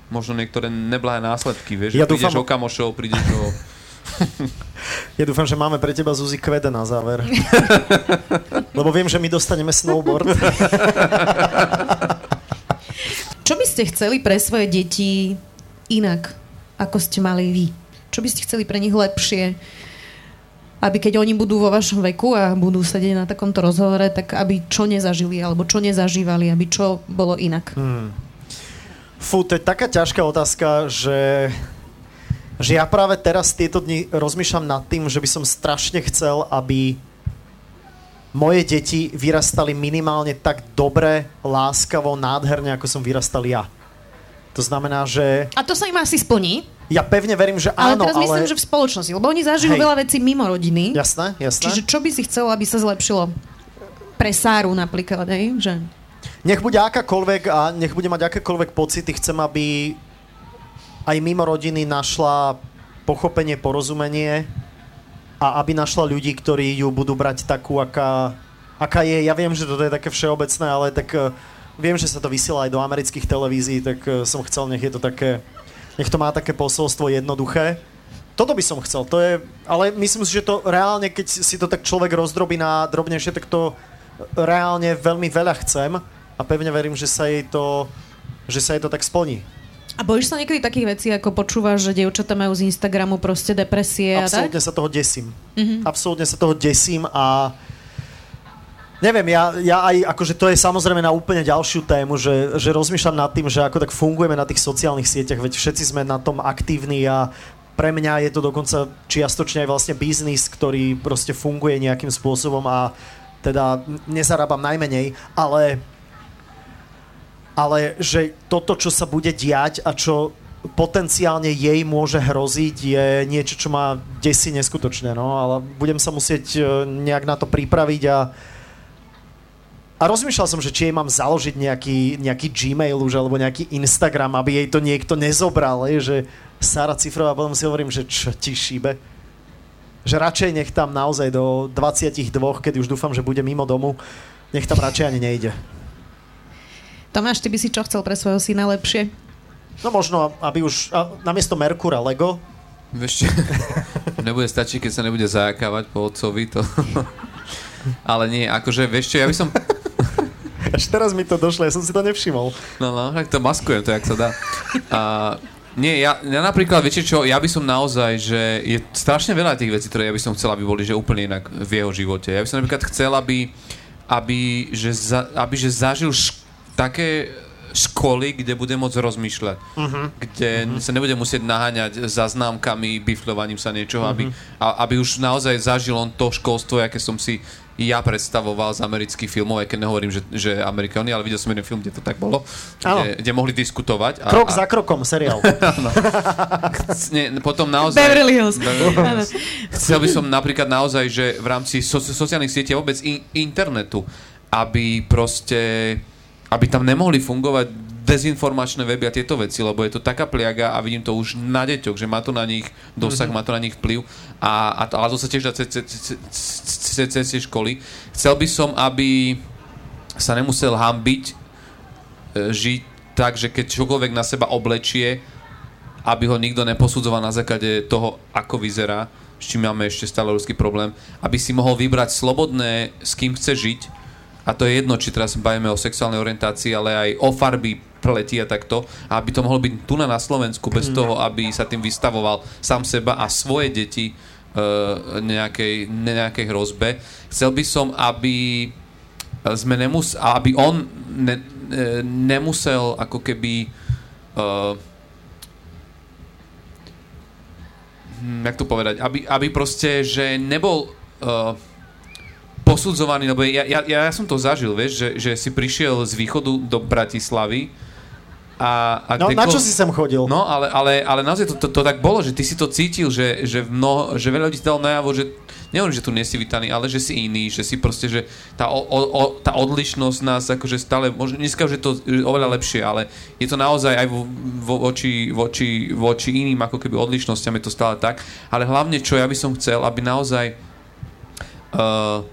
možno niektoré neblahé následky, vieš, ja že dúfam... prídeš o kamošov, prídeš do... Ja dúfam, že máme pre teba Zuzi Kvede na záver. Lebo viem, že my dostaneme snowboard. Čo by ste chceli pre svoje deti inak, ako ste mali vy? Čo by ste chceli pre nich lepšie? Aby keď oni budú vo vašom veku a budú sedieť na takomto rozhovore, tak aby čo nezažili, alebo čo nezažívali, aby čo bolo inak. Hmm. Fú, to je taká ťažká otázka, že, že ja práve teraz tieto dni rozmýšľam nad tým, že by som strašne chcel, aby moje deti vyrastali minimálne tak dobre, láskavo, nádherne, ako som vyrastal ja. To znamená, že... A to sa im asi splní? Ja pevne verím, že áno, ale... teraz ale... myslím, že v spoločnosti, lebo oni zažijú Hej. veľa vecí mimo rodiny. Jasné, jasné. Čiže čo by si chcel, aby sa zlepšilo? Pre Sáru napríklad, hej? Že... Nech bude akákoľvek a nech bude mať akékoľvek pocity, chcem, aby aj mimo rodiny našla pochopenie, porozumenie a aby našla ľudí, ktorí ju budú brať takú, aká, aká je. Ja viem, že toto je také všeobecné, ale tak uh, viem, že sa to vysiela aj do amerických televízií, tak uh, som chcel, nech je to také nech to má také posolstvo jednoduché. Toto by som chcel, to je, ale myslím si, že to reálne, keď si to tak človek rozdrobí na drobnejšie, tak to reálne veľmi veľa chcem a pevne verím, že sa jej to, že sa jej to tak splní. A bojíš sa niekedy takých vecí, ako počúvaš, že dievčatá majú z Instagramu proste depresie Absolutne a tak? sa toho desím. Mm-hmm. Absolutne sa toho desím a Neviem, ja, ja aj, akože to je samozrejme na úplne ďalšiu tému, že, že rozmýšľam nad tým, že ako tak fungujeme na tých sociálnych sieťach, veď všetci sme na tom aktívni a pre mňa je to dokonca čiastočne aj vlastne biznis, ktorý proste funguje nejakým spôsobom a teda nezarábam najmenej, ale ale že toto, čo sa bude diať a čo potenciálne jej môže hroziť, je niečo, čo ma desí neskutočne, no, ale budem sa musieť e, nejak na to pripraviť a A rozmýšľal som, že či jej mám založiť nejaký, nejaký Gmail už, alebo nejaký Instagram, aby jej to niekto nezobral, je, že Sara Cifrová, potom si hovorím, že čo ti šíbe. Že radšej nech tam naozaj do 22, keď už dúfam, že bude mimo domu, nech tam radšej ani nejde. Tomáš, ty by si čo chcel pre svojho syna lepšie? No možno, aby už a, namiesto Merkura Lego. Vieš, nebude stačiť, keď sa nebude zajakávať po otcovi, to... Ale nie, akože, vieš čo, ja by som... Až teraz mi to došlo, ja som si to nevšimol. No, no, tak to maskujem, to jak sa dá. A, nie, ja, ja napríklad, viete čo, ja by som naozaj, že je strašne veľa tých vecí, ktoré ja by som chcel, aby boli že úplne inak v jeho živote. Ja by som napríklad chcel, aby, aby, že, za, aby že zažil š- také školy, kde bude môcť rozmýšľať. Uh-huh. Kde uh-huh. sa nebude musieť naháňať za známkami, bifľovaním sa niečoho, uh-huh. aby, a, aby už naozaj zažil on to školstvo, aké som si ja predstavoval z amerických filmov, aj keď nehovorím, že, že Amerikáni, ale videl som jeden film, kde to tak bolo, kde, kde mohli diskutovať. A, Krok a, za krokom, seriál. no. Nie, potom naozaj... Beverly Hills. Beverly Hills. Chcel by som napríklad naozaj, že v rámci so, sociálnych sietí a vôbec in, internetu, aby proste aby tam nemohli fungovať dezinformačné weby a tieto veci, lebo je to taká pliaga a vidím to už na deťoch, že má to na nich dosah, mm-hmm. má to na nich vplyv a, a to, ale to sa tiež dá cez tie školy. Chcel by som, aby sa nemusel hambiť e, žiť tak, že keď čokoľvek na seba oblečie, aby ho nikto neposudzoval na základe toho, ako vyzerá, s čím máme ešte stále ruský problém, aby si mohol vybrať slobodné, s kým chce žiť, a to je jedno, či teraz bavíme o sexuálnej orientácii, ale aj o farby pleti a takto, aby to mohlo byť tu na Slovensku, bez mm. toho, aby sa tým vystavoval sám seba a svoje deti uh, nejakej, nejakej hrozbe. Chcel by som, aby sme nemus- aby on ne, nemusel ako keby uh, jak to povedať, aby, aby proste, že nebol uh, posudzovaný, lebo ja, ja, ja som to zažil, vieš, že, že si prišiel z východu do Bratislavy a, a no, na čo si sem chodil? No, ale, ale, ale naozaj to, to, to tak bolo, že ty si to cítil, že, že, mnoho, že veľa ľudí dalo najavo, že nehovorím, že tu nie si vítaný, ale že si iný, že si proste, že tá, o, o, tá odlišnosť nás akože stále, možno dneska, to je oveľa lepšie, ale je to naozaj aj vo, vo, voči, voči, voči iným ako keby odlišnosťam je to stále tak, ale hlavne čo ja by som chcel, aby naozaj uh,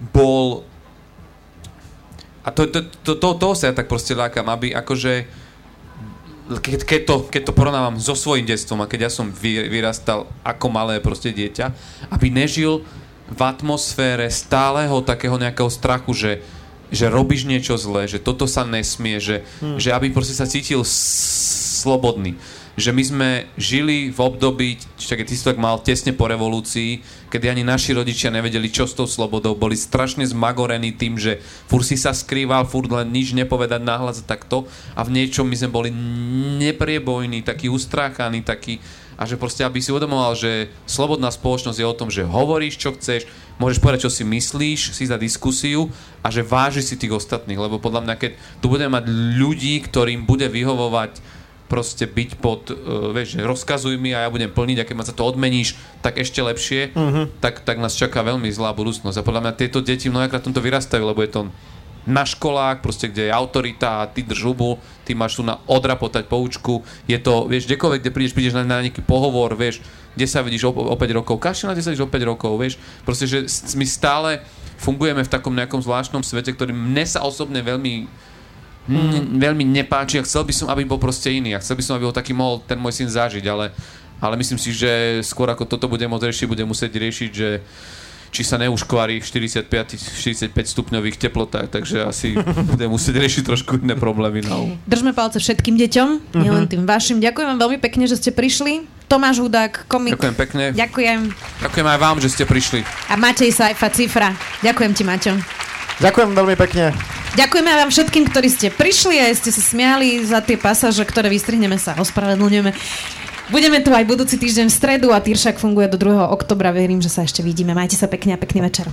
bol a to, to, to, to, toho sa ja tak proste lákam, aby akože keď, keď, to, keď to porovnávam so svojím detstvom a keď ja som vy, vyrastal ako malé proste dieťa, aby nežil v atmosfére stáleho takého nejakého strachu, že, že robíš niečo zlé, že toto sa nesmie, že, hmm. že aby proste sa cítil slobodný že my sme žili v období, keď ty si tak mal tesne po revolúcii, kedy ani naši rodičia nevedeli, čo s tou slobodou, boli strašne zmagorení tým, že fur si sa skrýval, fur len nič nepovedať nahlas a takto. A v niečom my sme boli nepriebojní, takí ustráchaní, takí a že proste, aby si uvedomoval, že slobodná spoločnosť je o tom, že hovoríš, čo chceš, môžeš povedať, čo si myslíš, si za diskusiu a že vážiš si tých ostatných, lebo podľa mňa, keď tu budeme mať ľudí, ktorým bude vyhovovať proste byť pod, uh, vieš, rozkazuj mi a ja budem plniť a keď ma za to odmeníš, tak ešte lepšie, uh-huh. tak, tak nás čaká veľmi zlá budúcnosť. A podľa mňa tieto deti mnohokrát tomto vyrastajú, lebo je to na školách, proste kde je autorita a ty drž hubu, ty máš tu na odrapotať poučku, je to, vieš, kdekoľvek, kde prídeš, prídeš na, na nejaký pohovor, vieš, kde sa vidíš o, o 5 rokov, kašľa, sa vidíš o 5 rokov, vieš, proste, že my stále fungujeme v takom nejakom zvláštnom svete, ktorý mne sa osobne veľmi mm. veľmi nepáči a chcel by som, aby bol proste iný a chcel by som, aby ho taký mohol ten môj syn zažiť, ale, ale myslím si, že skôr ako toto bude môcť riešiť, bude musieť riešiť, že či sa neuškvarí v 45, 45 stupňových teplotách, takže asi bude musieť riešiť trošku iné problémy. No. Držme palce všetkým deťom, uh-huh. nielen tým vašim. Ďakujem vám veľmi pekne, že ste prišli. Tomáš Hudák, komik. Ďakujem pekne. Ďakujem. Ďakujem aj vám, že ste prišli. A Matej Sajfa, Cifra. Ďakujem ti, Maťo. Ďakujem veľmi pekne. Ďakujeme vám všetkým, ktorí ste prišli a ste sa smiali za tie pasáže, ktoré vystrihneme sa, ospravedlňujeme. Budeme tu aj budúci týždeň v stredu a Týršak funguje do 2. oktobra. Verím, že sa ešte vidíme. Majte sa pekne a pekný večer.